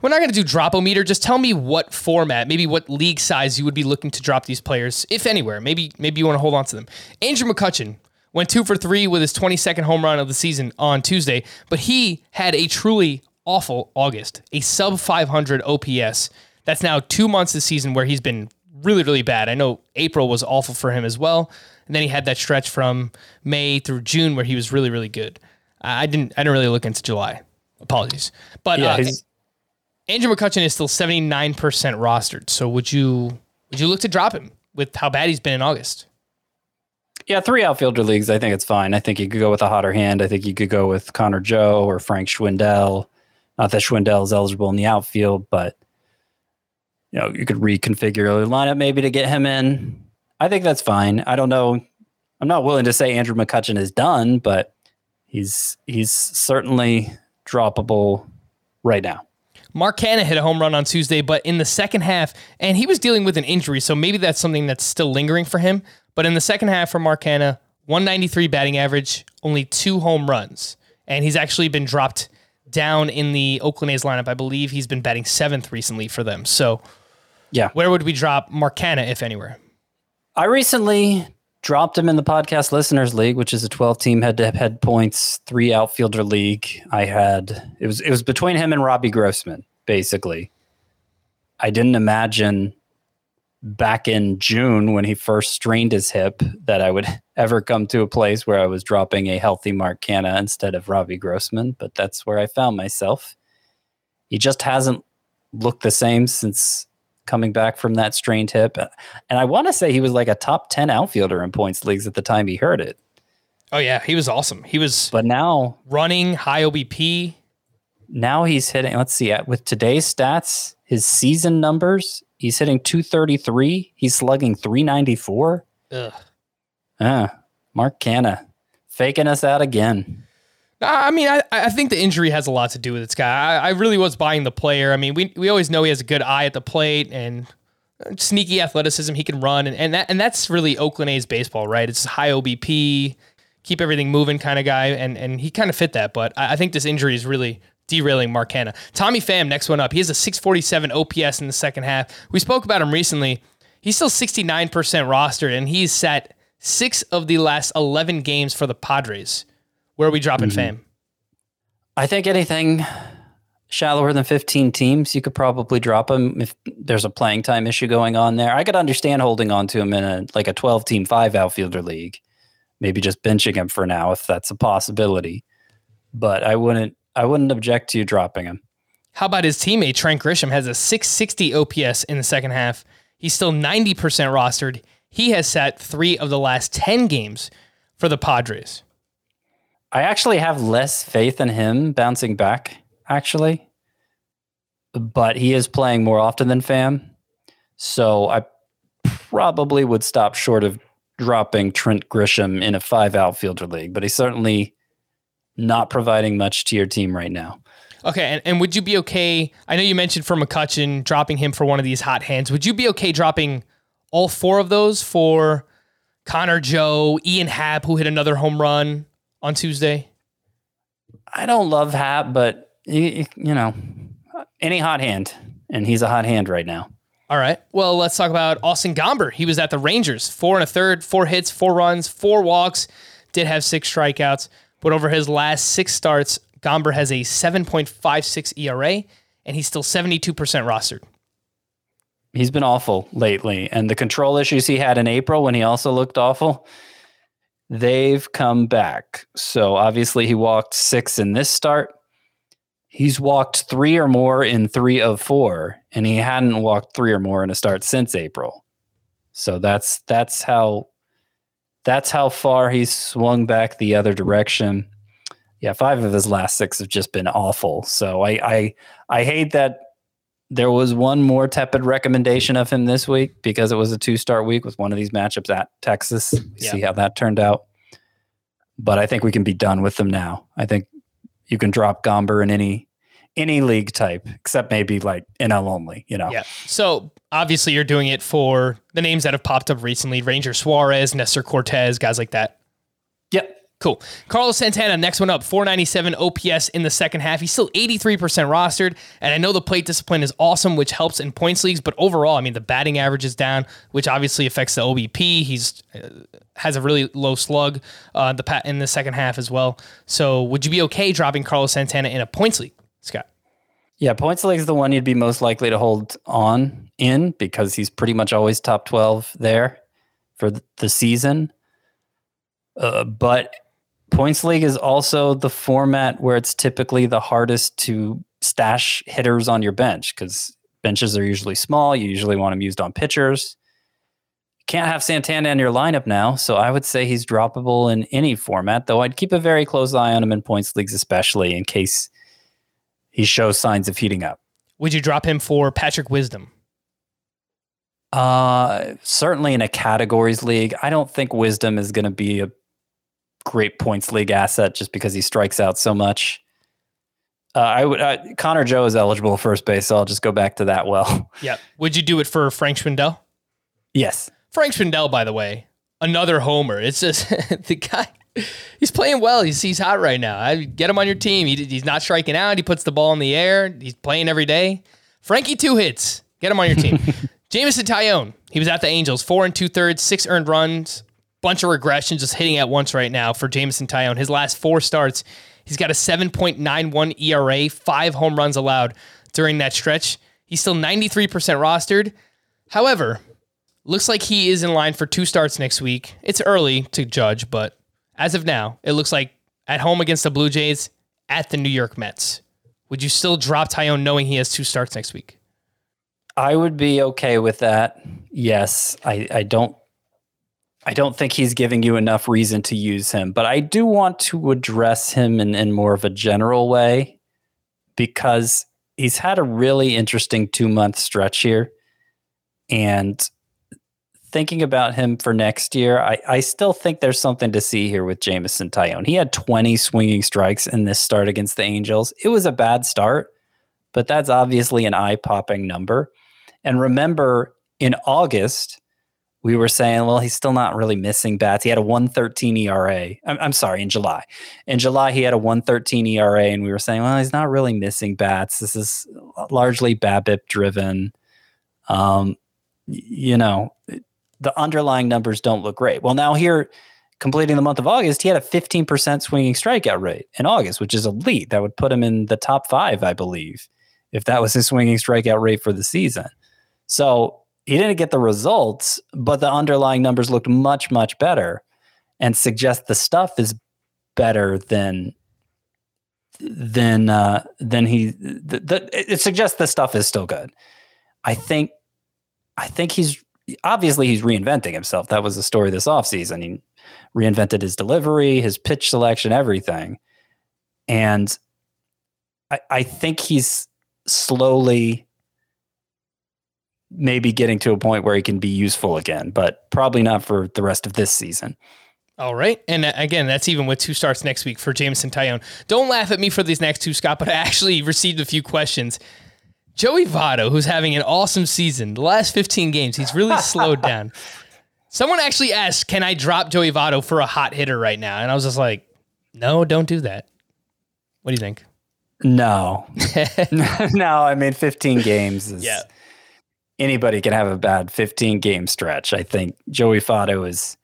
we're not going to do drop-o-meter. Just tell me what format, maybe what league size you would be looking to drop these players, if anywhere. Maybe maybe you want to hold on to them. Andrew McCutchen went two for three with his 22nd home run of the season on Tuesday, but he had a truly awful August, a sub 500 OPS that's now two months this season where he's been really, really bad. I know April was awful for him as well. And then he had that stretch from May through June where he was really, really good. I didn't I didn't really look into July. Apologies. But yeah, uh, Andrew McCutchen is still 79% rostered. So would you would you look to drop him with how bad he's been in August? Yeah, three outfielder leagues. I think it's fine. I think you could go with a hotter hand. I think you could go with Connor Joe or Frank Schwindel. Not that Schwindel is eligible in the outfield, but you know, you could reconfigure your lineup maybe to get him in. I think that's fine. I don't know. I'm not willing to say Andrew McCutchen is done, but he's he's certainly droppable right now. Mark Canha hit a home run on Tuesday, but in the second half, and he was dealing with an injury, so maybe that's something that's still lingering for him. But in the second half for Mark Canha, 193 batting average, only two home runs, and he's actually been dropped down in the Oakland A's lineup. I believe he's been batting seventh recently for them. So yeah. Where would we drop Mark Canha, if anywhere? I recently dropped him in the podcast listeners league, which is a 12 team head to head points, three outfielder league. I had it was it was between him and Robbie Grossman, basically. I didn't imagine back in June when he first strained his hip that I would ever come to a place where I was dropping a healthy Mark Canha instead of Robbie Grossman, but that's where I found myself. He just hasn't looked the same since coming back from that strained hip. And I want to say he was like a top 10 outfielder in points leagues at the time he hurt it. Oh yeah, he was awesome. He was But now running high OBP. Now he's hitting, let's see, with today's stats, his season numbers, he's hitting 233, he's slugging 394. Ugh. Ah, Mark Canha faking us out again. I mean, I, I think the injury has a lot to do with this guy. I, I really was buying the player. I mean, we, we always know he has a good eye at the plate and uh, sneaky athleticism. He can run, and, and that and that's really Oakland A's baseball, right? It's high OBP, keep everything moving kind of guy, and and he kind of fit that. But I, I, think this injury is really derailing Mark Canha. Tommy Pham, next one up. He has a 647 OPS in the second half. We spoke about him recently. He's still 69% rostered, and he's set six of the last 11 games for the Padres. Where are we dropping mm-hmm. Pham? I think anything shallower than 15 teams, you could probably drop him if there's a playing time issue going on there. I could understand holding on to him in a like a 12 team five outfielder league, maybe just benching him for now if that's a possibility. But I wouldn't I wouldn't object to you dropping him. How about his teammate Trent Grisham has a 660 OPS in the second half. He's still 90% rostered. He has set 3 of the last 10 games for the Padres. I actually have less faith in him bouncing back, actually. But he is playing more often than Pham. So I probably would stop short of dropping Trent Grisham in a five outfielder league, but he's certainly not providing much to your team right now. Okay, and, and would you be okay? I know you mentioned for McCutchen dropping him for one of these hot hands. Would you be okay dropping all four of those for Connor Joe, Ian Happ, who hit another home run, on Tuesday? I don't love Happ, but you, you know, any hot hand, and he's a hot hand right now. All right. Well, let's talk about Austin Gomber. He was at the Rangers, four and a third, four hits, four runs, four walks, did have six strikeouts. But over his last six starts, Gomber has a 7.56 ERA, and he's still 72% rostered. He's been awful lately. And the control issues he had in April when he also looked awful, they've come back. So obviously he walked six in this start. He's walked three or more in three of four, and he hadn't walked three or more in a start since April. So that's that's how that's how far he's swung back the other direction. Yeah, five of his last six have just been awful. So I I I hate that there was one more tepid recommendation of him this week because it was a two start week with one of these matchups at Texas. Yeah. See how that turned out. But I think we can be done with them now. I think you can drop Gomber in any any league type, except maybe like NL only, you know. Yeah. So obviously you're doing it for the names that have popped up recently, Ranger Suarez, Nestor Cortes, guys like that. Yep. Cool. Carlos Santana, next one up, 497 OPS in the second half. He's still 83% rostered, and I know the plate discipline is awesome, which helps in points leagues. But overall, I mean, the batting average is down, which obviously affects the OBP. He's uh, has a really low slug uh, the pat in the second half as well. So, would you be okay dropping Carlos Santana in a points league, Scott? Yeah, points league is the one you'd be most likely to hold on in because he's pretty much always top 12 there for the season. Uh, but Points League is also the format where it's typically the hardest to stash hitters on your bench because benches are usually small. You usually want them used on pitchers. You can't have Santana in your lineup now, so I would say he's droppable in any format, though I'd keep a very close eye on him in points leagues, especially in case he shows signs of heating up. Would you drop him for Patrick Wisdom? Uh, certainly in a categories league. I don't think Wisdom is going to be a great points league asset just because he strikes out so much. Uh, I would uh, Connor Joe is eligible first base, so I'll just go back to that well. Yeah. Would you do it for Frank Schwindel? Yes. Frank Schwindel, by the way, another homer. It's just the guy. He's playing well. He's, he's hot right now. I get him on your team. He, he's not striking out. He puts the ball in the air. He's playing every day. Frankie, two hits. Get him on your team. Jameson Taillon. He was at the Angels, four and two thirds, six earned runs, bunch of regression just hitting at once right now for Jameson Taillon. His last four starts, he's got a 7.91 ERA, five home runs allowed during that stretch. He's still 93% rostered. However, looks like he is in line for two starts next week. It's early to judge, but as of now, it looks like at home against the Blue Jays, at the New York Mets. Would you still drop Taillon knowing he has two starts next week? I would be okay with that. Yes, I, I don't I don't think he's giving you enough reason to use him, but I do want to address him in, in more of a general way because he's had a really interesting two month stretch here. And thinking about him for next year, I, I still think there's something to see here with Jameson Taillon. He had 20 swinging strikes in this start against the Angels. It was a bad start, but that's obviously an eye popping number. And remember, in August, we were saying, well, he's still not really missing bats. He had a 113 ERA. I'm, I'm, sorry, in July. In July, he had a 113 ERA, and we were saying, well, he's not really missing bats. This is largely BABIP driven. Um, you know, the underlying numbers don't look great. Well, now here, completing the month of August, he had a 15% swinging strikeout rate in August, which is elite. That would put him in the top five, I believe, if that was his swinging strikeout rate for the season. So he didn't get the results, but the underlying numbers looked much, much better and suggest the stuff is better than than uh than he the, the, it suggests the stuff is still good. I think I think he's obviously he's reinventing himself. That was the story this offseason. He reinvented his delivery, his pitch selection, everything. And I, I think he's slowly maybe getting to a point where he can be useful again, but probably not for the rest of this season. All right. And uh, again, that's even with two starts next week for Jameson Taillon. Don't laugh at me for these next two, Scott, but I actually received a few questions. Joey Votto, who's having an awesome season, the last 15 games, he's really slowed down. Someone actually asked, Can I drop Joey Votto for a hot hitter right now? And I was just like, No, don't do that. What do you think? No. no, I mean, 15 games is. Yeah anybody can have a bad 15 game stretch. I think Joey Votto is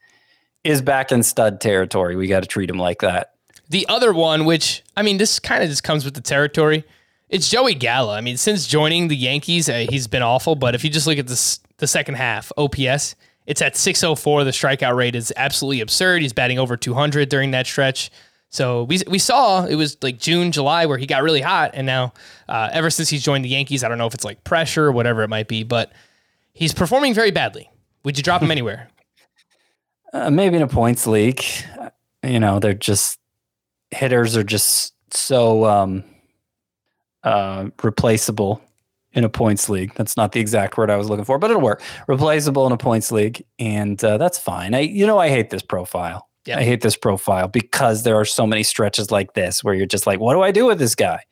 is back in stud territory. We got to treat him like that. The other one, which I mean, this kind of just comes with the territory. It's Joey Gallo. I mean, since joining the Yankees, uh, he's been awful. But if you just look at this, the second half OPS, It's at 604. The strikeout rate is absolutely absurd. He's batting over 200 during that stretch. So we, we saw it was like June, July where he got really hot. And now, uh, ever since he's joined the Yankees, I don't know if it's like pressure or whatever it might be, but he's performing very badly. Would you drop him anywhere? Uh, maybe in a points league. You know, they're just hitters are just so um, uh, replaceable in a points league. That's not the exact word I was looking for, but it'll work. Replaceable in a points league, and uh, that's fine. I, you know, I hate this profile. Yeah. I hate this profile because there are so many stretches like this where you're just like, what do I do with this guy?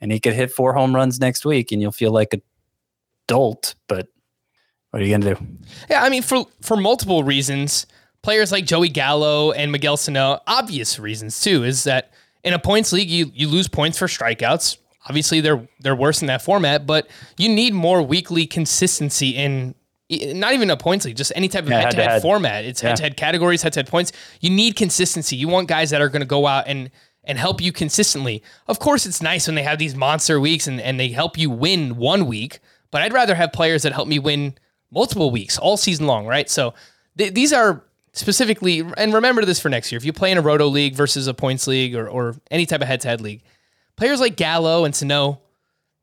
And he could hit four home runs next week, and you'll feel like a dolt. But what are you gonna do? Yeah, I mean, for for multiple reasons, players like Joey Gallo and Miguel Sano, obvious reasons too, is that in a points league, you you lose points for strikeouts. Obviously, they're they're worse in that format, but you need more weekly consistency in not even a points league, just any type of yeah, head-to-head, head-to-head format. It's yeah. head-to-head categories, head-to-head points. You need consistency. You want guys that are going to go out and and help you consistently. Of course, it's nice when they have these monster weeks and, and they help you win one week, but I'd rather have players that help me win multiple weeks all season long, right? So th- these are specifically, and remember this for next year. If you play in a roto league versus a points league or, or any type of head to head league, players like Gallo and Sano,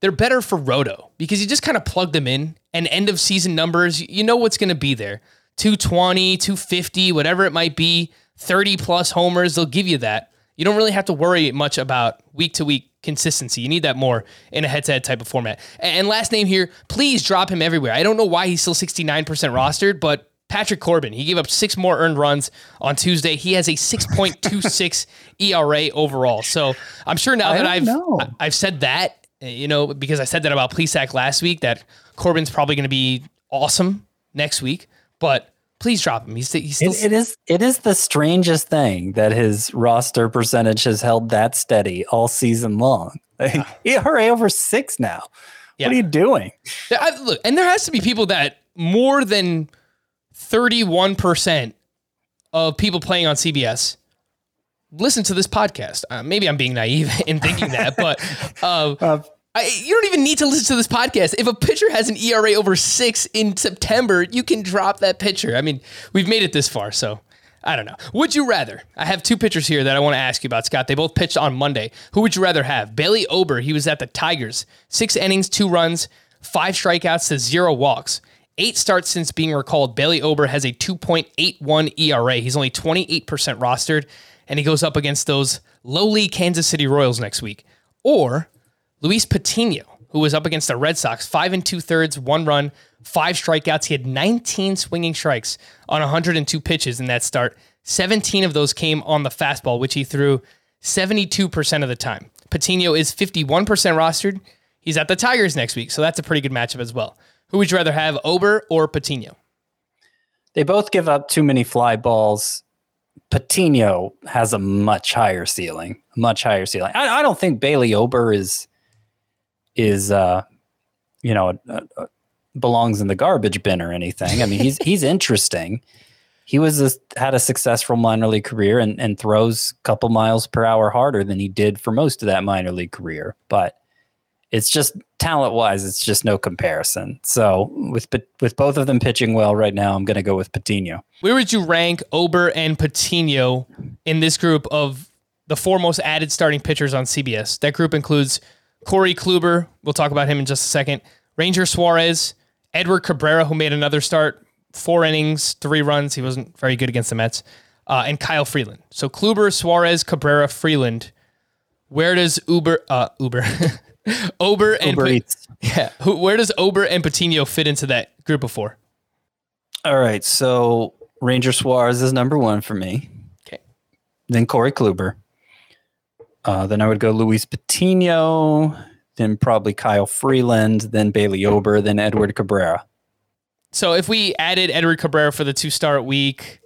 they're better for roto because you just kind of plug them in and end of season numbers, you know what's going to be there 220, 250, whatever it might be, 30 plus homers, they'll give you that. You don't really have to worry much about week to week consistency. You need that more in a head to head type of format. And last name here, please drop him everywhere. I don't know why he's still 69% rostered, but Patrick Corbin, he gave up six more earned runs on Tuesday. He has a 6.26 ERA overall. So I'm sure now that I've know. I've said that, you know, because I said that about Plesac last week, that Corbin's probably going to be awesome next week. But please drop him. He's, he's still it, it is it is the strangest thing that his roster percentage has held that steady all season long. Yeah. ERA over six now. Yeah. What are you doing? I, look, and there has to be people that more than 31% of people playing on CBS listen to this podcast. Uh, maybe I'm being naive in thinking that, but uh, uh, I, you don't even need to listen to this podcast. If a pitcher has an ERA over six in September, you can drop that pitcher. I mean, we've made it this far, so I don't know. Would you rather? I have two pitchers here that I want to ask you about, Scott. They both pitched on Monday. Who would you rather have? Bailey Ober, he was at the Tigers, six innings, two runs, five strikeouts to zero walks. Eight starts since being recalled. Bailey Ober has a 2.81 ERA. He's only 28% rostered, and he goes up against those lowly Kansas City Royals next week. Or Luis Patiño, who was up against the Red Sox, five and two thirds, one run, five strikeouts. He had 19 swinging strikes on 102 pitches in that start. 17 of those came on the fastball, which he threw 72% of the time. Patiño is 51% rostered. He's at the Tigers next week, so that's a pretty good matchup as well. Who would you rather have, Ober or Patiño? They both give up too many fly balls. Patiño has a much higher ceiling, much higher ceiling. I, I don't think Bailey Ober is is uh, you know belongs in the garbage bin or anything. I mean, he's he's interesting. He was a, had a successful minor league career and, and throws a couple miles per hour harder than he did for most of that minor league career. But it's just talent wise, it's just no comparison. So with with both of them pitching well right now, I'm going to go with Patiño. Where would you rank Ober and Patiño in this group of the four most added starting pitchers on CBS? That group includes Corey Kluber. We'll talk about him in just a second. Ranger Suarez, Edward Cabrera, who made another start, four innings, three runs. He wasn't very good against the Mets. Uh, and Kyle Freeland. So Kluber, Suarez, Cabrera, Freeland. Where does Uber, uh, Uber, Ober and Uber yeah, who, where does Ober and Patiño fit into that group of four? All right, so Ranger Suarez is number one for me. Okay, then Corey Kluber. Uh, then I would go Luis Patiño. Then probably Kyle Freeland. Then Bailey Ober. Then Edward Cabrera. So if we added Edward Cabrera for the two start week,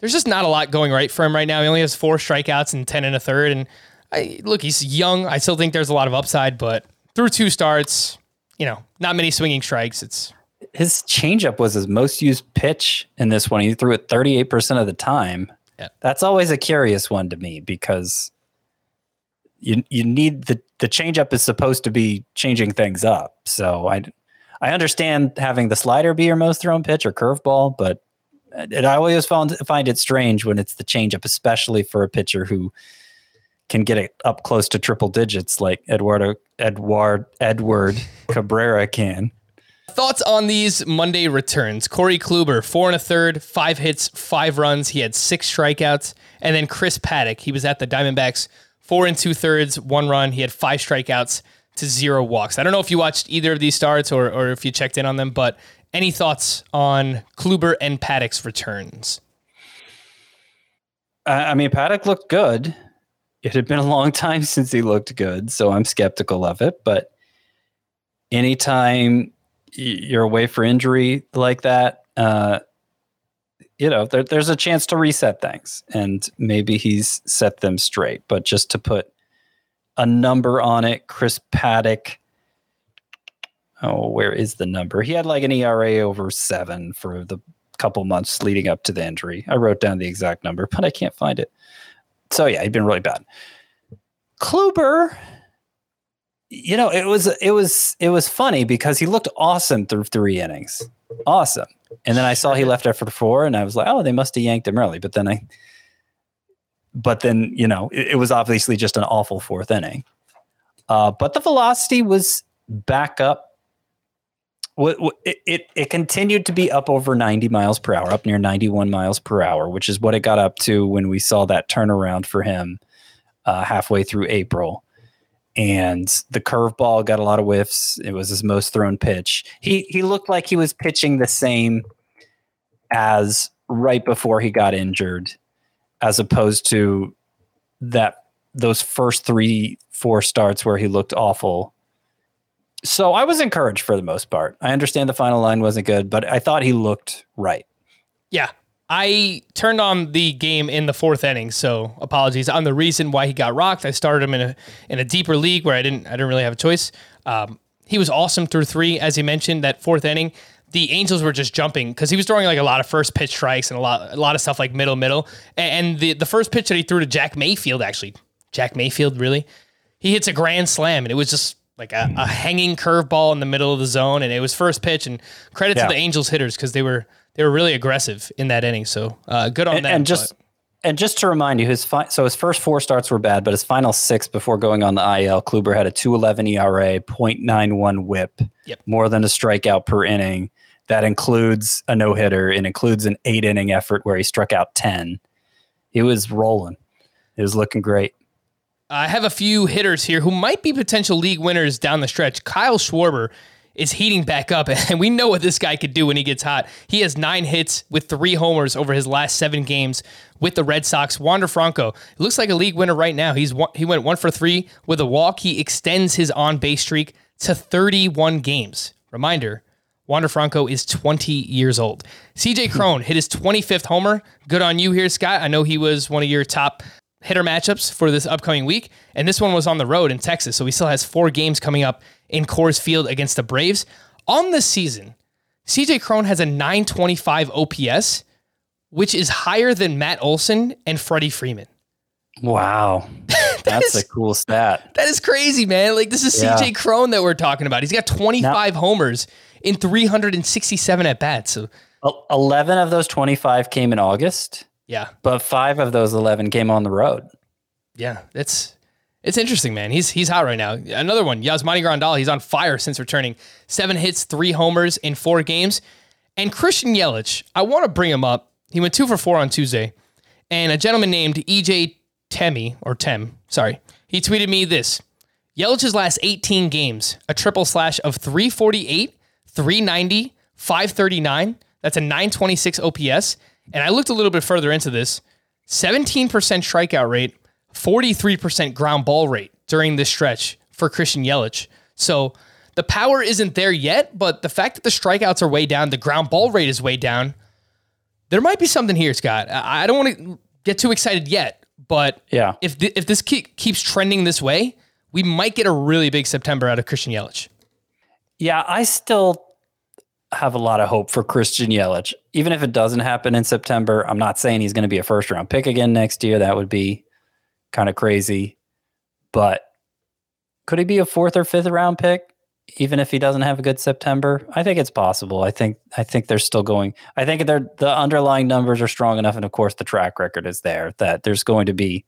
there's just not a lot going right for him right now. He only has four strikeouts and ten and a third, and I, look, he's young. I still think there's a lot of upside, but through two starts, you know, not many swinging strikes. It's his changeup was his most used pitch in this one. He threw it 38% of the time. Yeah. That's always a curious one to me because you you need the the changeup is supposed to be changing things up. So I I understand having the slider be your most thrown pitch or curveball, but And I always found find it strange when it's the changeup, especially for a pitcher who can get it up close to triple digits like Eduardo Edward Edward Cabrera can. Thoughts on these Monday returns? Corey Kluber, four and a third, five hits, five runs. He had six strikeouts. And then Chris Paddack, he was at the Diamondbacks, four and two thirds, one run. He had five strikeouts to zero walks. I don't know if you watched either of these starts or, or if you checked in on them, but any thoughts on Kluber and Paddack's returns? I mean, Paddack looked good. It had been a long time since he looked good, so I'm skeptical of it. But anytime you're away for injury like that, uh, you know, there, there's a chance to reset things, and maybe he's set them straight. But just to put a number on it, Chris Paddack. Oh, where is the number? He had like an ERA over seven for the couple months leading up to the injury. I wrote down the exact number, but I can't find it. So yeah, he'd been really bad. Kluber, you know, it was it was it was funny because he looked awesome through three innings, awesome. And then I saw he left after four, and I was like, oh, they must have yanked him early. But then I, but then you know, it, it was obviously just an awful fourth inning. Uh, but the velocity was back up. It, it it continued to be up over 90 miles per hour, up near 91 miles per hour, which is what it got up to when we saw that turnaround for him uh, halfway through April and the curveball got a lot of whiffs. It was his most thrown pitch. He he looked like he was pitching the same as right before he got injured, as opposed to that those first three four starts where he looked awful. So I was encouraged for the most part. I understand the final line wasn't good, but I thought he looked right. Yeah, I turned on the game in the fourth inning, so apologies. I'm the reason why he got rocked. I started him in a in a deeper league where I didn't I didn't really have a choice. Um, he was awesome through three, as he mentioned. That fourth inning, the Angels were just jumping because he was throwing like a lot of first pitch strikes and a lot a lot of stuff like middle middle. And the the first pitch that he threw to Jack Mayfield actually, Jack Mayfield really, he hits a grand slam and it was just like a, a hanging curveball in the middle of the zone and it was first pitch and credit yeah. to the Angels hitters because they were they were really aggressive in that inning. So uh, good on and, that. And just but. and just to remind you, his fi- so his first four starts were bad, but his final six before going on the IL, Kluber had a 2.11 ERA, 0.91 WHIP, yep. more than a strikeout per inning. That includes a no hitter and includes an eight inning effort where he struck out 10. He was rolling. It was looking great. I have a few hitters here who might be potential league winners down the stretch. Kyle Schwarber is heating back up, and we know what this guy could do when he gets hot. He has nine hits with three homers over his last seven games with the Red Sox. Wander Franco looks like a league winner right now. He's one, he went one for three with a walk. He extends his on base streak to 31 games. Reminder. Wander Franco is 20 years old. CJ Cron hit his 25th homer. Good on you here, Scott. I know he was one of your top hitter matchups for this upcoming week. And this one was on the road in Texas. So he still has four games coming up in Coors Field against the Braves. On the season, CJ Cron has a 925 OPS, which is higher than Matt Olson and Freddie Freeman. Wow. That's is, a cool stat. That is crazy, man. Like this is yeah. CJ Cron that we're talking about. He's got 25 now, homers in 367 at bats. So 11 of those 25 came in August. Yeah. But 5 of those 11 came on the road. Yeah, that's it's interesting, man. He's he's hot right now. Another one, Yasmani Grandal. He's on fire since returning. Seven hits, three homers in four games. And Christian Yelich, I want to bring him up. He went two for four on Tuesday. And a gentleman named EJ Temi, or Tem, sorry, he tweeted me this. Yelich's last 18 games, a triple slash of 348, 390, 539. That's a 926 OPS. And I looked a little bit further into this 17% strikeout rate, 43% ground ball rate during this stretch for Christian Yelich. So the power isn't there yet, but the fact that the strikeouts are way down, the ground ball rate is way down. There might be something here, Scott. I don't want to get too excited yet, but yeah, if th- if this keep, keeps trending this way, we might get a really big September out of Christian Yelich. Yeah, I still have a lot of hope for Christian Yelich. Even if it doesn't happen in September, I'm not saying he's going to be a first round pick again next year. That would be kind of crazy. But could he be a fourth or fifth round pick? even if he doesn't have a good September? I think it's possible. I think I think they're still going. I think they're the underlying numbers are strong enough, and of course the track record is there that there's going to be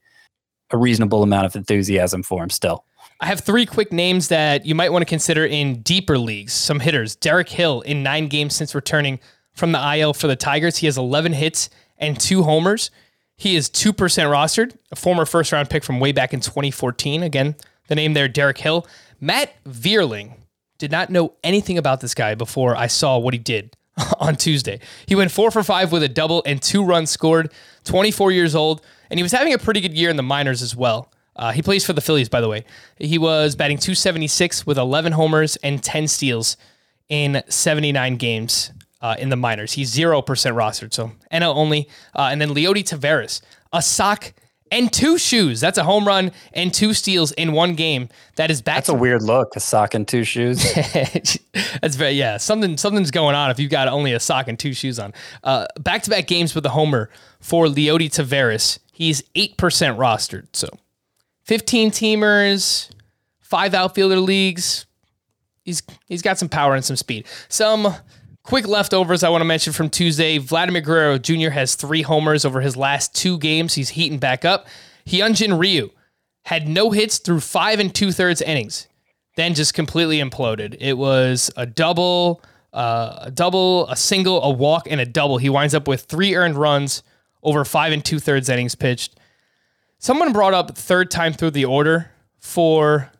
a reasonable amount of enthusiasm for him still. I have three quick names that you might want to consider in deeper leagues. Some hitters. Derek Hill in nine games since returning from the IL for the Tigers. He has 11 hits and two homers. He is 2% rostered, a former first round pick from way back in 2014. Again, the name there, Derek Hill. Matt Vierling. Did not know anything about this guy before I saw what he did on Tuesday. He went four for five with a double and two runs scored, 24 years old, and he was having a pretty good year in the minors as well. Uh, he plays for the Phillies, by the way. He was batting 276 with 11 homers and 10 steals in 79 games uh, in the minors. He's 0% rostered, so NL only. Uh, and then Leody Taveras, a sock and two shoes. That's a home run and two steals in one game. That is back. That's a weird look, a sock and two shoes. That's very yeah. Something something's going on if you've got only a sock and two shoes on. Back to back games with a homer for Leody Taveras. He's eight percent rostered, so 15 teamers, five outfielder leagues. He's he's got some power and some speed. Some quick leftovers I want to mention from Tuesday. Vladimir Guerrero Jr. has three homers over his last two games. He's heating back up. Hyunjin Ryu had no hits through five and two thirds innings, then just completely imploded. It was a double, uh, a double, a single, a walk, and a double. He winds up with three earned runs over five and two thirds innings pitched. Someone brought up third time through the order for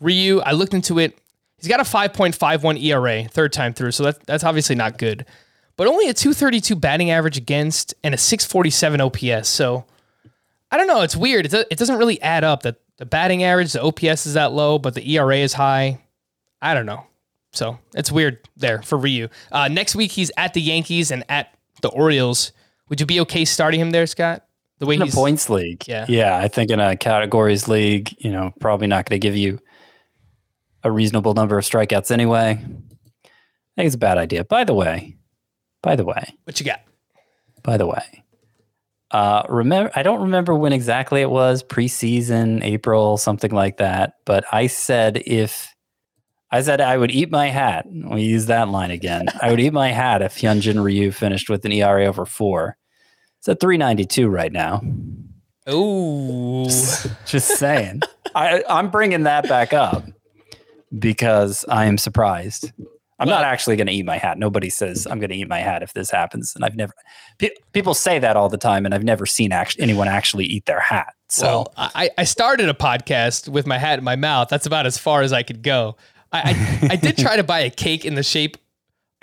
Ryu. I looked into it. He's got a 5.51 ERA third time through, so that, that's obviously not good. But only a 232 batting average against and a 647 OPS. So I don't know. It's weird. It, it doesn't really add up that the batting average, the OPS is that low, but the ERA is high. I don't know. So it's weird there for Ryu. Uh, next week, he's at the Yankees and at the Orioles. Would you be okay starting him there, Scott? The way in a points league, yeah, yeah. I think in a categories league, you know, probably not going to give you a reasonable number of strikeouts anyway. I think it's a bad idea. By the way, by the way, what you got? By the way, uh, remember, I don't remember when exactly it was preseason, April, something like that. But I said if I said I would eat my hat, we use that line again. I would eat my hat if Hyunjin Ryu finished with an ERA over four. It's at 392 right now. Oh, just, just saying. I, I'm bringing that back up because I am surprised. I'm not actually going to eat my hat. Nobody says I'm going to eat my hat if this happens, and I've never. Pe- people say that all the time, and I've never seen act- anyone actually eat their hat. So well, I, I started a podcast with my hat in my mouth. That's about as far as I could go. I I, I did try to buy a cake in the shape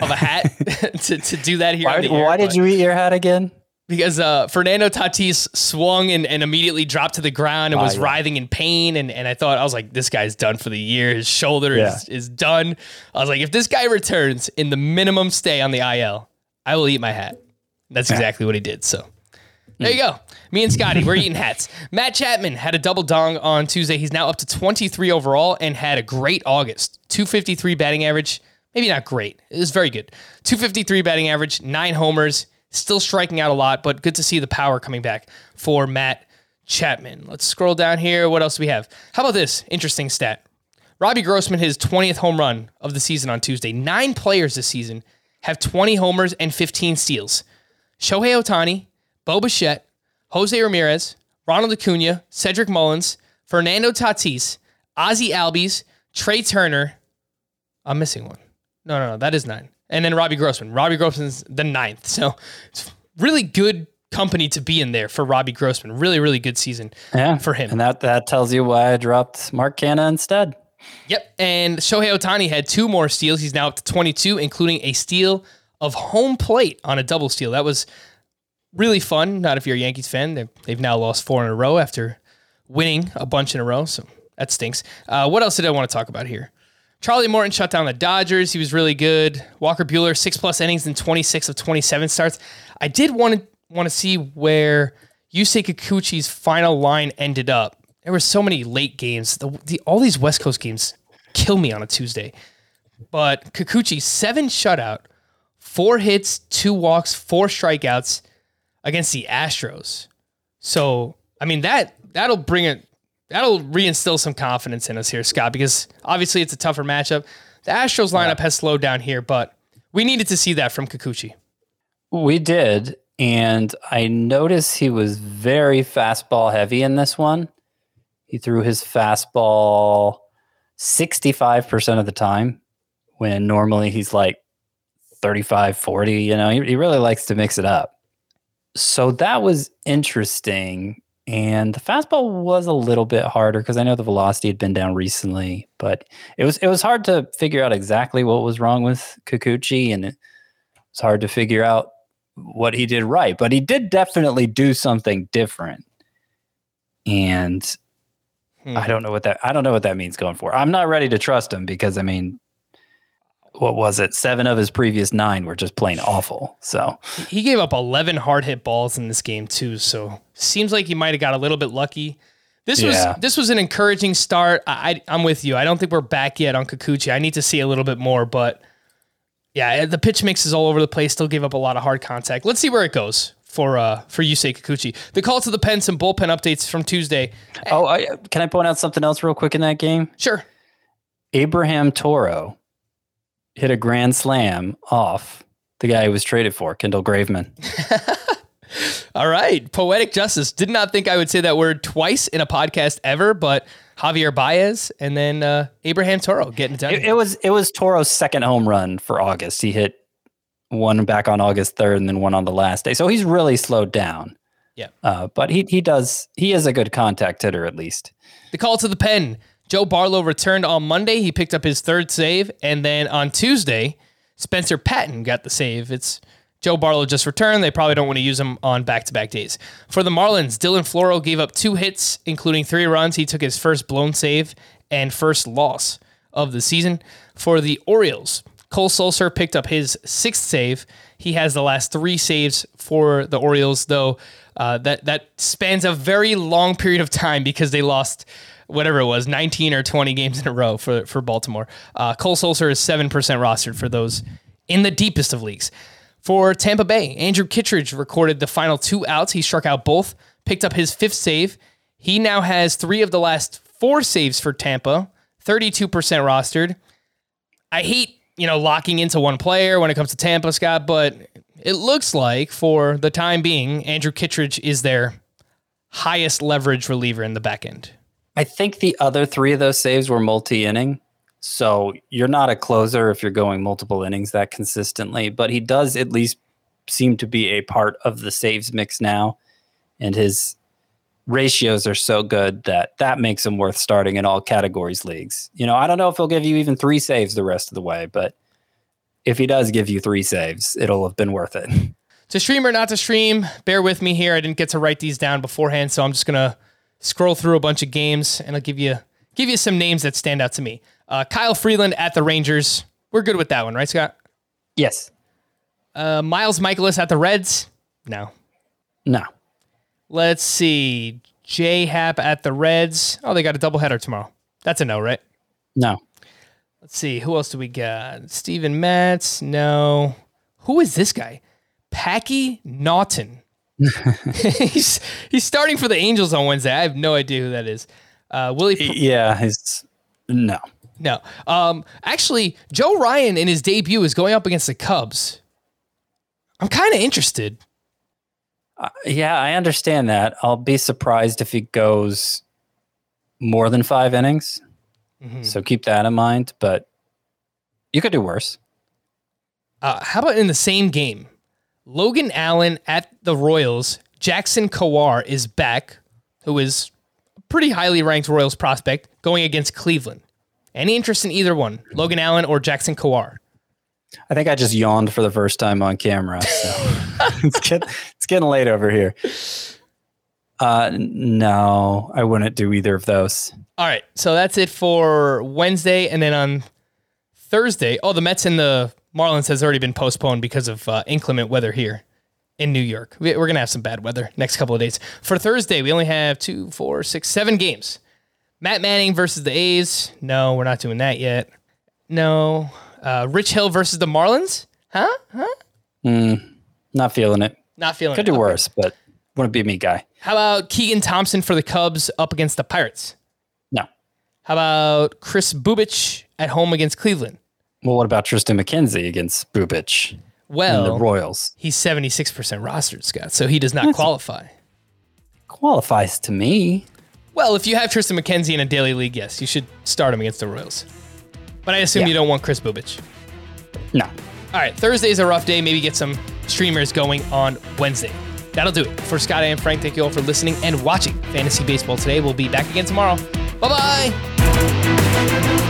of a hat to, to do that here. Why, why did you eat your hat again? Because uh, Fernando Tatis swung and, and immediately dropped to the ground and was yeah. writhing in pain. And, and I thought, I was like, this guy's done for the year. His shoulder yeah. is, is done. I was like, if this guy returns in the minimum stay on the IL, I will eat my hat. That's exactly what he did. So there you go. Me and Scotty, we're eating hats. Matt Chapman had a double dong on Tuesday. He's now up to 23 overall and had a great August. 253 batting average. Maybe not great. It was very good. 253 batting average, nine homers. Still striking out a lot, but good to see the power coming back for Matt Chapman. Let's scroll down here. What else do we have? How about this interesting stat? Robbie Grossman, his 20th home run of the season on Tuesday. Nine players this season have 20 homers and 15 steals. Shohei Ohtani, Bo Bichette, Jose Ramirez, Ronald Acuna, Cedric Mullins, Fernando Tatis, Ozzie Albies, Trea Turner. I'm missing one. No, no, no, that is nine and then Robbie Grossman. Robbie Grossman's the ninth. So it's really good company to be in there for Robbie Grossman. Really, really good season yeah. for him. And that, that tells you why I dropped Mark Canha instead. Yep. And Shohei Ohtani had two more steals. He's now up to 22, including a steal of home plate on a double steal. That was really fun. Not if you're a Yankees fan. They've now lost four in a row after winning a bunch in a row. So that stinks. Uh, what else did I want to talk about here? Charlie Morton shut down the Dodgers. He was really good. Walker Buehler, six plus innings in 26 of 27 starts. I did want to want to see where Yusei Kikuchi's final line ended up. There were so many late games. The, the, all these West Coast games kill me on a Tuesday. But Kikuchi, seven shutout, four hits, two walks, four strikeouts against the Astros. So, I mean, that that'll bring it that'll reinstill some confidence in us here, Scott, because obviously it's a tougher matchup. The Astros lineup has slowed down here, but we needed to see that from Kikuchi. We did, and I noticed he was very fastball heavy in this one. He threw his fastball 65% of the time when normally he's like 35, 40. You know, he, he really likes to mix it up. So that was interesting. And the fastball was a little bit harder because I know the velocity had been down recently, but it was it was hard to figure out exactly what was wrong with Kikuchi, and it was hard to figure out what he did right. But he did definitely do something different. And Hmm. I don't know what that I don't know what that means going forward. I'm not ready to trust him because I mean, what was it? Seven of his previous nine were just plain awful. So He gave up 11 hard hit balls in this game too, so seems like he might have got a little bit lucky. This Yeah. was this was an encouraging start. I, I I'm with you. I don't think we're back yet on Kikuchi. I need to see a little bit more, but yeah, the pitch mix is all over the place. Still gave up a lot of hard contact. Let's see where it goes for uh for Yusei Kikuchi. The call to the pen, some bullpen updates from Tuesday. Oh, I, can I point out something else real quick in that game? Sure. Abraham Toro hit a grand slam off the guy who was traded for, Kendall Graveman. All right. Poetic justice. Did not think I would say that word twice in a podcast ever, but Javier Baez and then uh, Abraham Toro getting it done. It, it was it was Toro's second home run for August. He hit one back on August third, and then one on the last day. So he's really slowed down. Yeah. uh, but he he does he is a good contact hitter at least. The call to the pen. Joe Barlow returned on Monday. He picked up his third save. And then on Tuesday, Spencer Patton got the save. It's Joe Barlow just returned. They probably don't want to use him on back to back days. For the Marlins, Dylan Floro gave up two hits, including three runs. He took his first blown save and first loss of the season. For the Orioles, Cole Sulser picked up his sixth save. He has the last three saves for the Orioles, though uh, that that spans a very long period of time because they lost whatever it was, 19 or 20 games in a row for for Baltimore. Uh, Cole Sulser is seven percent rostered for those in the deepest of leagues. For Tampa Bay, Andrew Kittredge recorded the final two outs. He struck out both, picked up his fifth save. He now has three of the last four saves for Tampa, 32% rostered. I hate, you know, locking into one player when it comes to Tampa, Scott, but it looks like for the time being, Andrew Kittredge is their highest leverage reliever in the back end. I think the other three of those saves were multi inning. So you're not a closer if you're going multiple innings that consistently, but he does at least seem to be a part of the saves mix now. And his ratios are so good that that makes him worth starting in all categories leagues. You know, I don't know if he'll give you even three saves the rest of the way, but if he does give you three saves, it'll have been worth it. To stream or not to stream, bear with me here. I didn't get to write these down beforehand, so I'm just gonna scroll through a bunch of games and I'll give you give you some names that stand out to me. Uh, Kyle Freeland at the Rangers. We're good with that one, right, Scott? yes. Uh, Miles Mikolas at the Reds. No. No. Let's see. J Happ at the Reds. Oh, they got a doubleheader tomorrow. That's a no, right? No. Let's see. Who else do we got? Steven Matz. No. Who is this guy? Packy Naughton. he's he's starting for the Angels on Wednesday. I have no idea who that is. Uh, Willie. Yeah, he's no. No. Um, actually, Joe Ryan in his debut is going up against the Cubs. I'm kind of interested. Yeah, I understand that. I'll be surprised if he goes more than five innings. So keep that in mind. But you could do worse. Uh, how about in the same game? Logan Allen at the Royals. Jackson Kowar is back, who is a pretty highly ranked Royals prospect, going against Cleveland. Any interest in either one, Logan Allen or Jackson Kowar? I think I just yawned for the first time on camera. So it's, get, it's getting late over here. Uh, no, I wouldn't do either of those. All right, so that's it for Wednesday, and then on Thursday, oh, the Mets and the Marlins has already been postponed because of uh, inclement weather here in New York. We- We're gonna have some bad weather next couple of days. For Thursday, we only have two, four, six, seven games. Matt Manning versus the A's. No, we're not doing that yet. No. Uh, Rich Hill versus the Marlins. Huh? Huh? Not feeling it. Not feeling. Could it. Could do Okay. worse, but wouldn't be me, guy. How about Keegan Thompson for the Cubs up against the Pirates? No. How about Chris Bubic at home against Cleveland? Well, what about Triston McKenzie against And the Royals? he's 76% rostered, Scott, so he does not qualify. Qualifies to me. Well, if you have Triston McKenzie in a daily league, yes, you should start him against the Royals. But I assume Yeah. you don't want Chris Bubic. No. All right, Thursday's a rough day. Maybe get some streamers going on Wednesday. That'll do it. For Scott and Frank, thank you all for listening and watching Fantasy Baseball today. We'll be back again tomorrow. Bye bye.